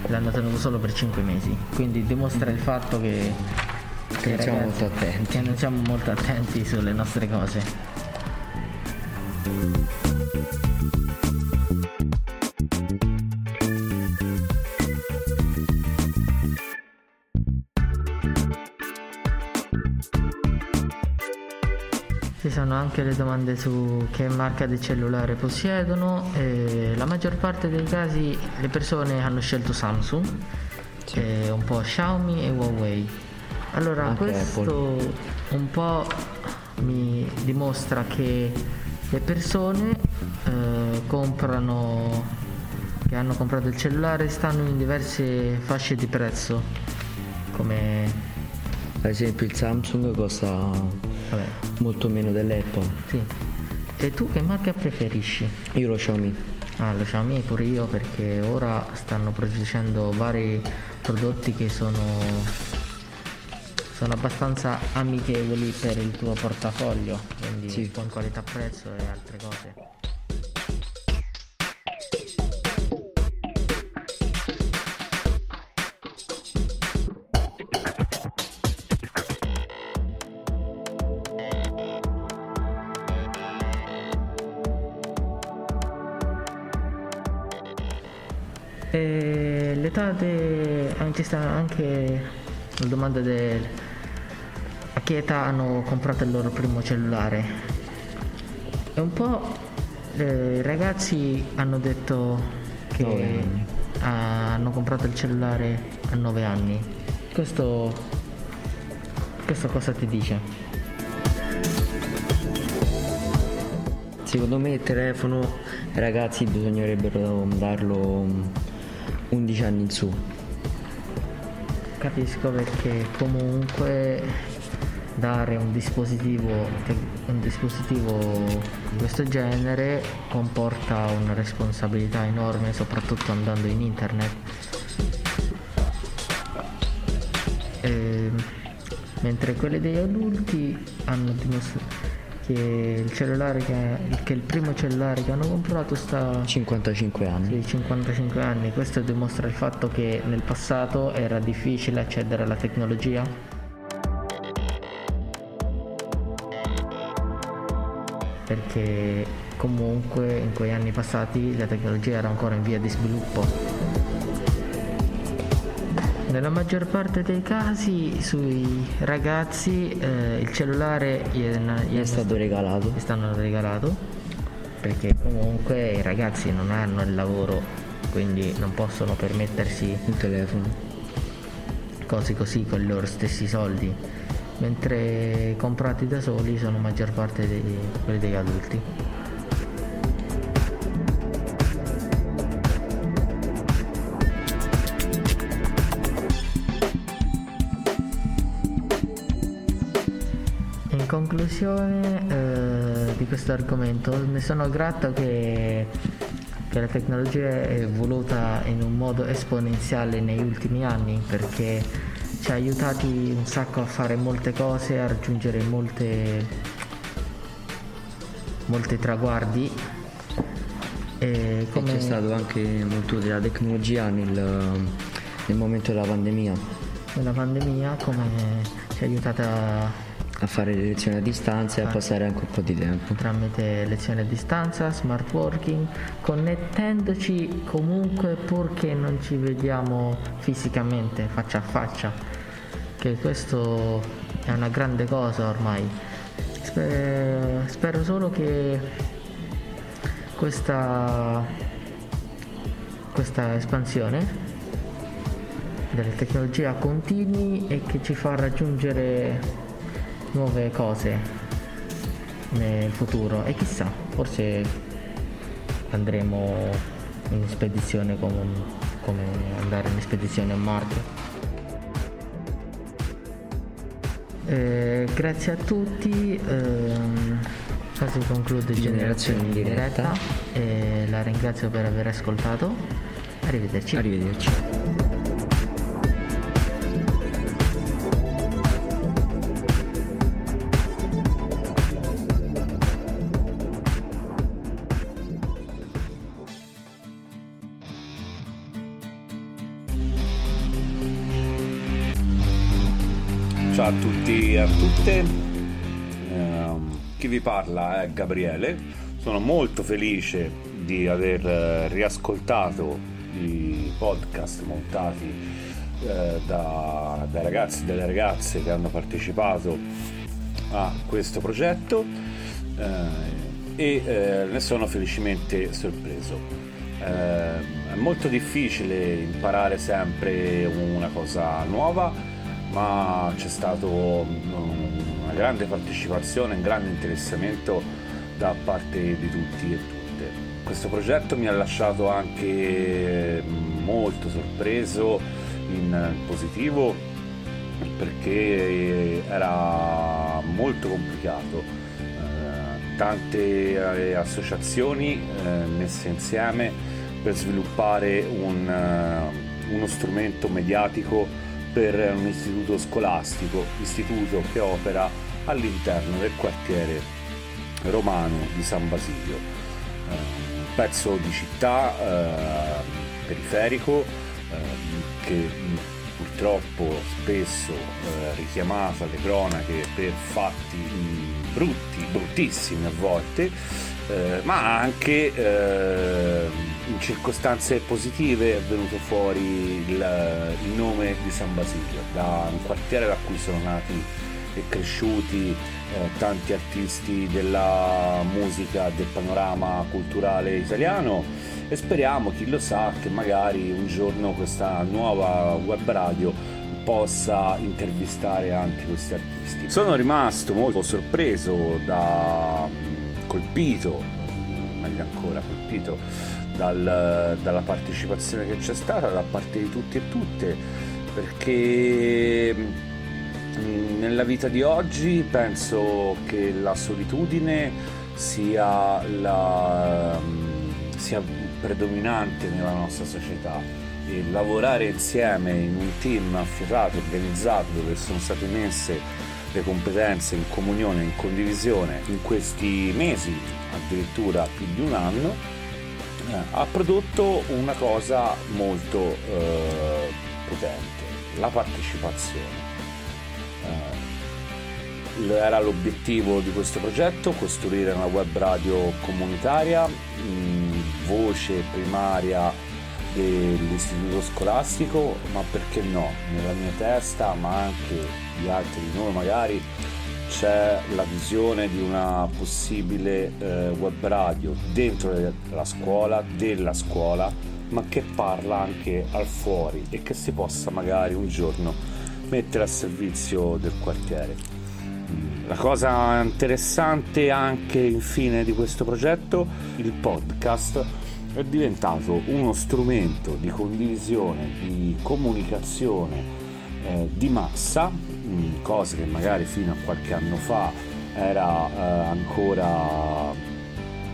l'hanno tenuto solo per 5 mesi. Quindi dimostra il fatto che, Che non siamo ragazzi- molto attenti. Che non siamo molto attenti sulle nostre cose. Anche le domande su che marca di cellulare possiedono e la maggior parte dei casi le persone hanno scelto Samsung, e un po' Xiaomi e Huawei. Allora Anche questo un po' mi dimostra che le persone eh, comprano, che hanno comprato il cellulare stanno in diverse fasce di prezzo, come Ad esempio il Samsung costa molto meno dell'Apple. Sì. E tu che marca preferisci? Io lo Xiaomi. Ah, lo Xiaomi pure io perché ora stanno producendo vari prodotti che sono, sono abbastanza amichevoli per il tuo portafoglio, quindi Sì. con qualità prezzo e altre cose. Ci sta anche la domanda del a che età hanno comprato il loro primo cellulare e un po' eh, i ragazzi hanno detto che hanno comprato il cellulare a 9 anni questo questo cosa ti dice? Secondo me il telefono ai ragazzi bisognerebbero darlo mm, 11 anni in su. Capisco perché comunque dare un dispositivo, un dispositivo di questo genere comporta una responsabilità enorme, soprattutto andando in internet. Ehm, mentre quelli degli adulti hanno dimostrato che il cellulare che, che il primo cellulare che hanno comprato sta 55 anni. sì, 55 anni. Questo dimostra il fatto che nel passato era difficile accedere alla tecnologia. Perché comunque in quegli anni passati la tecnologia era ancora in via di sviluppo. Nella maggior parte dei casi sui ragazzi eh, il cellulare gli è, gli È stato regalato. gli stanno regalato perché comunque i ragazzi non hanno il lavoro quindi non possono permettersi Un telefono. cose così con i loro stessi soldi mentre comprati da soli sono maggior parte dei, quelli degli adulti conclusione eh, di questo argomento ne sono grato che, che la tecnologia è evoluta in un modo esponenziale negli ultimi anni perché ci ha aiutati un sacco a fare molte cose, a raggiungere molte, molti traguardi. E come c'è stato anche molto della tecnologia nel, nel momento della pandemia nella pandemia come ci ha aiutata a fare le lezioni a distanza e a Ah. passare anche un po' di tempo. tramite lezioni a distanza, smart working, connettendoci comunque purché non ci vediamo fisicamente, faccia a faccia, che questo è una grande cosa ormai. Spe- spero solo che questa, questa espansione della tecnologia continui e che ci fa raggiungere nuove cose nel futuro e chissà, forse andremo in spedizione come, come andare in spedizione a Marte. Eh, grazie a tutti, ehm, così conclude Generazione in diretta. e la ringrazio per aver ascoltato. Arrivederci. Arrivederci. A tutte, Ehm, chi vi parla è Gabriele, sono molto felice di aver eh, riascoltato i podcast montati eh, da- dai ragazzi e dalle ragazze che hanno partecipato a questo progetto eh, e eh, ne sono felicemente sorpreso. Eh, è molto difficile imparare sempre una cosa nuova, ma c'è stato mm, una grande partecipazione, un grande interessamento da parte di tutti e tutte. Questo progetto mi ha lasciato anche molto sorpreso in positivo perché era molto complicato. Eh, tante eh, associazioni eh, messe insieme per sviluppare un, uno strumento mediatico per un istituto scolastico, istituto che opera all'interno del quartiere romano di San Basilio. Eh, un pezzo di città eh, periferico ehm, che purtroppo spesso eh, richiamato alle cronache per fatti mh, brutti, bruttissimi a volte, eh, ma anche eh, in circostanze positive è venuto fuori il, il, nome di San Basilio, da un quartiere da cui sono nati e cresciuti eh, tanti artisti della musica, del panorama culturale italiano e speriamo, chi lo sa, che magari un giorno questa nuova web radio possa intervistare anche questi artisti. Sono rimasto molto sorpreso, da, colpito, meglio ancora colpito, dal, dalla partecipazione che c'è stata da parte di tutti e tutte, perché mm, nella vita di oggi penso che la solitudine sia, la, mm, sia predominante nella nostra società. E lavorare insieme in un team affiatato, organizzato, dove sono state messe le competenze in comunione, in condivisione in questi mesi, addirittura più di un anno, ha prodotto una cosa molto eh, potente, la partecipazione. Eh, era l'obiettivo di questo progetto, costruire una web radio comunitaria, mh, voce primaria dell'istituto scolastico, ma perché no? Nella mia testa, ma anche di altri di noi magari, c'è la visione di una possibile eh, web radio dentro la scuola, della scuola, ma che parla anche al fuori e che si possa magari un giorno mettere a servizio del quartiere. La cosa interessante anche infine di questo progetto, il podcast è diventato uno strumento di condivisione, di comunicazione eh, di massa, cosa che magari fino a qualche anno fa era eh, ancora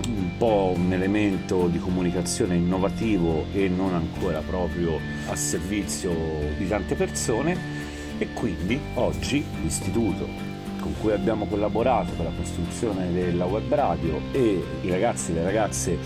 un po' un elemento di comunicazione innovativo e non ancora proprio a servizio di tante persone. E quindi oggi l'istituto con cui abbiamo collaborato per la costruzione della web radio e i ragazzi e le ragazze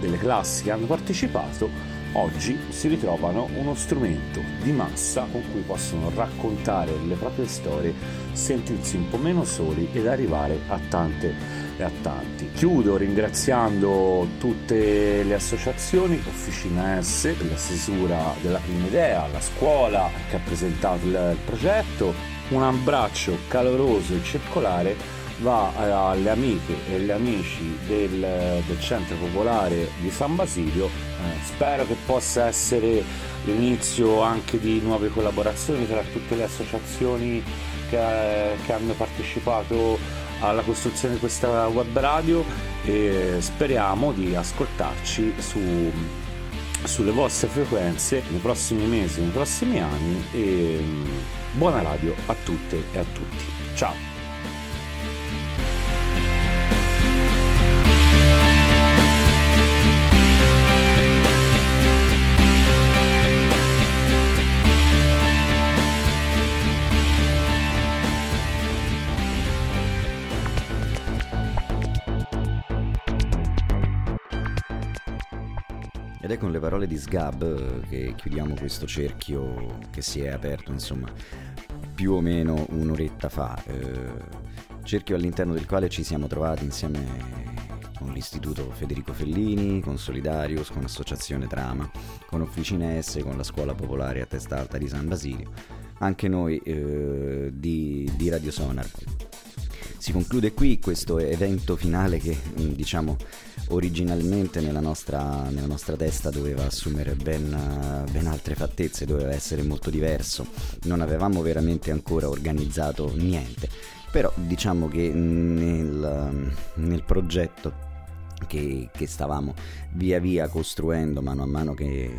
delle classi che hanno partecipato, oggi si ritrovano uno strumento di massa con cui possono raccontare le proprie storie, sentirsi un po' meno soli ed arrivare a tante e a tanti. Chiudo ringraziando tutte le associazioni, Officina S la stesura della prima idea, la scuola che ha presentato il progetto, un abbraccio caloroso e circolare va eh, alle amiche e agli amici del, del Centro Popolare di San Basilio. Eh, spero che possa essere l'inizio anche di nuove collaborazioni tra tutte le associazioni che, che hanno partecipato alla costruzione di questa web radio e speriamo di ascoltarci su, sulle vostre frequenze nei prossimi mesi, nei prossimi anni e mm, buona radio a tutte e a tutti. Ciao! Ed è con le parole di Sgab eh, che chiudiamo questo cerchio che si è aperto, insomma, più o meno un'oretta fa. Eh, cerchio all'interno del quale ci siamo trovati insieme con l'Istituto Federico Fellini, con Solidarius, con Associazione Trama, con Officine S, con la Scuola Popolare a Testa Alta di San Basilio, anche noi eh, di, di Radio Sonar. Si conclude qui questo evento finale che diciamo originalmente nella nostra, nella nostra testa doveva assumere ben, ben, altre fattezze, doveva essere molto diverso, non avevamo veramente ancora organizzato niente, però diciamo che nel, nel progetto che, che, stavamo via via costruendo mano a mano che,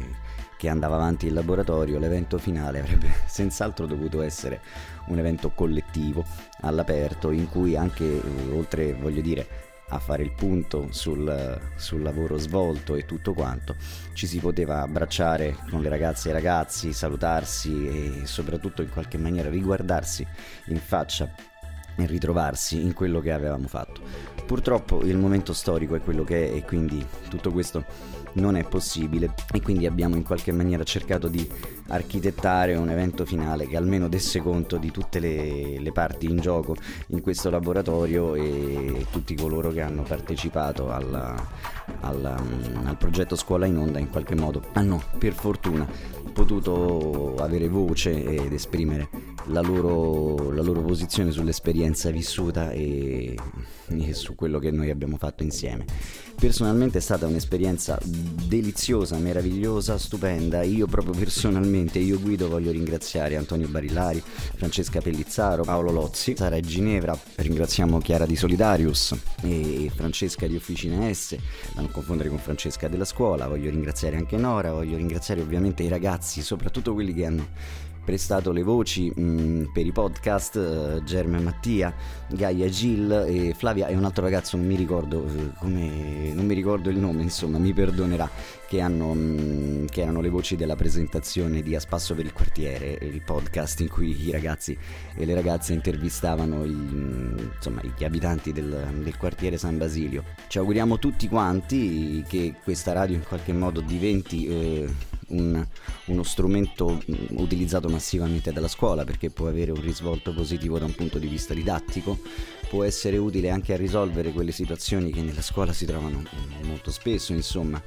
che andava avanti il laboratorio, l'evento finale avrebbe senz'altro dovuto essere un evento collettivo all'aperto in cui anche oltre voglio dire a fare il punto sul, sul, lavoro svolto e tutto quanto, ci si poteva abbracciare con le ragazze e i ragazzi, salutarsi e soprattutto in qualche maniera riguardarsi in faccia e ritrovarsi in quello che avevamo fatto. Purtroppo il momento storico è quello che è e quindi tutto questo non è possibile e quindi abbiamo in qualche maniera cercato di architettare un evento finale che almeno desse conto di tutte le, le parti in gioco in questo laboratorio e tutti coloro che hanno partecipato alla, alla, al progetto Scuola in Onda in qualche modo hanno per fortuna potuto avere voce ed esprimere la loro, la loro posizione sull'esperienza vissuta e, e su quello che noi abbiamo fatto insieme. Personalmente è stata un'esperienza deliziosa, meravigliosa, stupenda. Io proprio personalmente, io Guido voglio ringraziare Antonio Barillari, Francesca Pellizzaro, Paolo Lozzi, Sara Ginevra, ringraziamo Chiara di Solidarius e Francesca di Officina S, da non confondere con Francesca della scuola, voglio ringraziare anche Nora, voglio ringraziare ovviamente i ragazzi, soprattutto quelli che hanno prestato le voci mh, mm, per i podcast uh, Germe Mattia, Gaia Gil e Flavia e un altro ragazzo non mi ricordo uh, come non mi ricordo il nome, insomma, mi perdonerà che, hanno, mh, mm, che erano le voci della presentazione di A Spasso per il quartiere, il podcast in cui i ragazzi e le ragazze intervistavano i, mm, insomma, gli abitanti del, del quartiere San Basilio. Ci auguriamo tutti quanti che questa radio in qualche modo diventi eh, un, uno strumento utilizzato massivamente dalla scuola perché può avere un risvolto positivo da un punto di vista didattico, può essere utile anche a risolvere quelle situazioni che nella scuola si trovano molto spesso, insomma,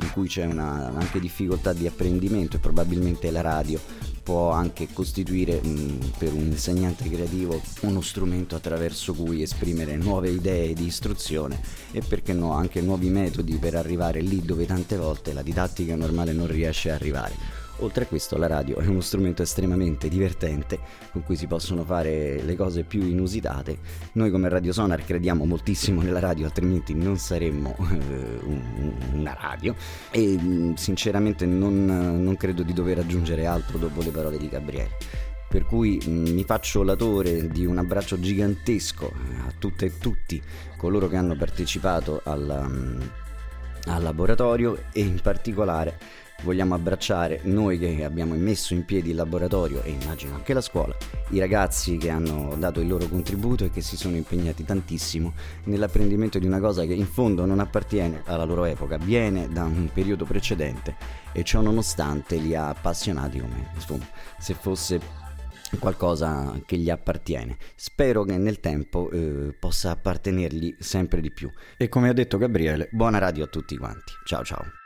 in cui c'è una, anche difficoltà di apprendimento e probabilmente la radio può anche costituire mh, per un insegnante creativo uno strumento attraverso cui esprimere nuove idee di istruzione e perché no anche nuovi metodi per arrivare lì dove tante volte la didattica normale non riesce a arrivare. Oltre a questo la radio è uno strumento estremamente divertente con cui si possono fare le cose più inusitate. Noi come Radio Sonar crediamo moltissimo nella radio, altrimenti non saremmo eh, una radio e mm, sinceramente non, non credo di dover aggiungere altro dopo le parole di Gabriele per cui mm, mi faccio latore di un abbraccio gigantesco a tutte e tutti coloro che hanno partecipato al, um, al laboratorio e in particolare vogliamo abbracciare noi che abbiamo messo in piedi il laboratorio e immagino anche la scuola, i ragazzi che hanno dato il loro contributo e che si sono impegnati tantissimo nell'apprendimento di una cosa che in fondo non appartiene alla loro epoca, viene da un periodo precedente e ciò nonostante li ha appassionati come insomma, se fosse qualcosa che gli appartiene. Spero che nel tempo eh, possa appartenergli sempre di più. E come ha detto Gabriele, buona radio a tutti quanti. Ciao ciao.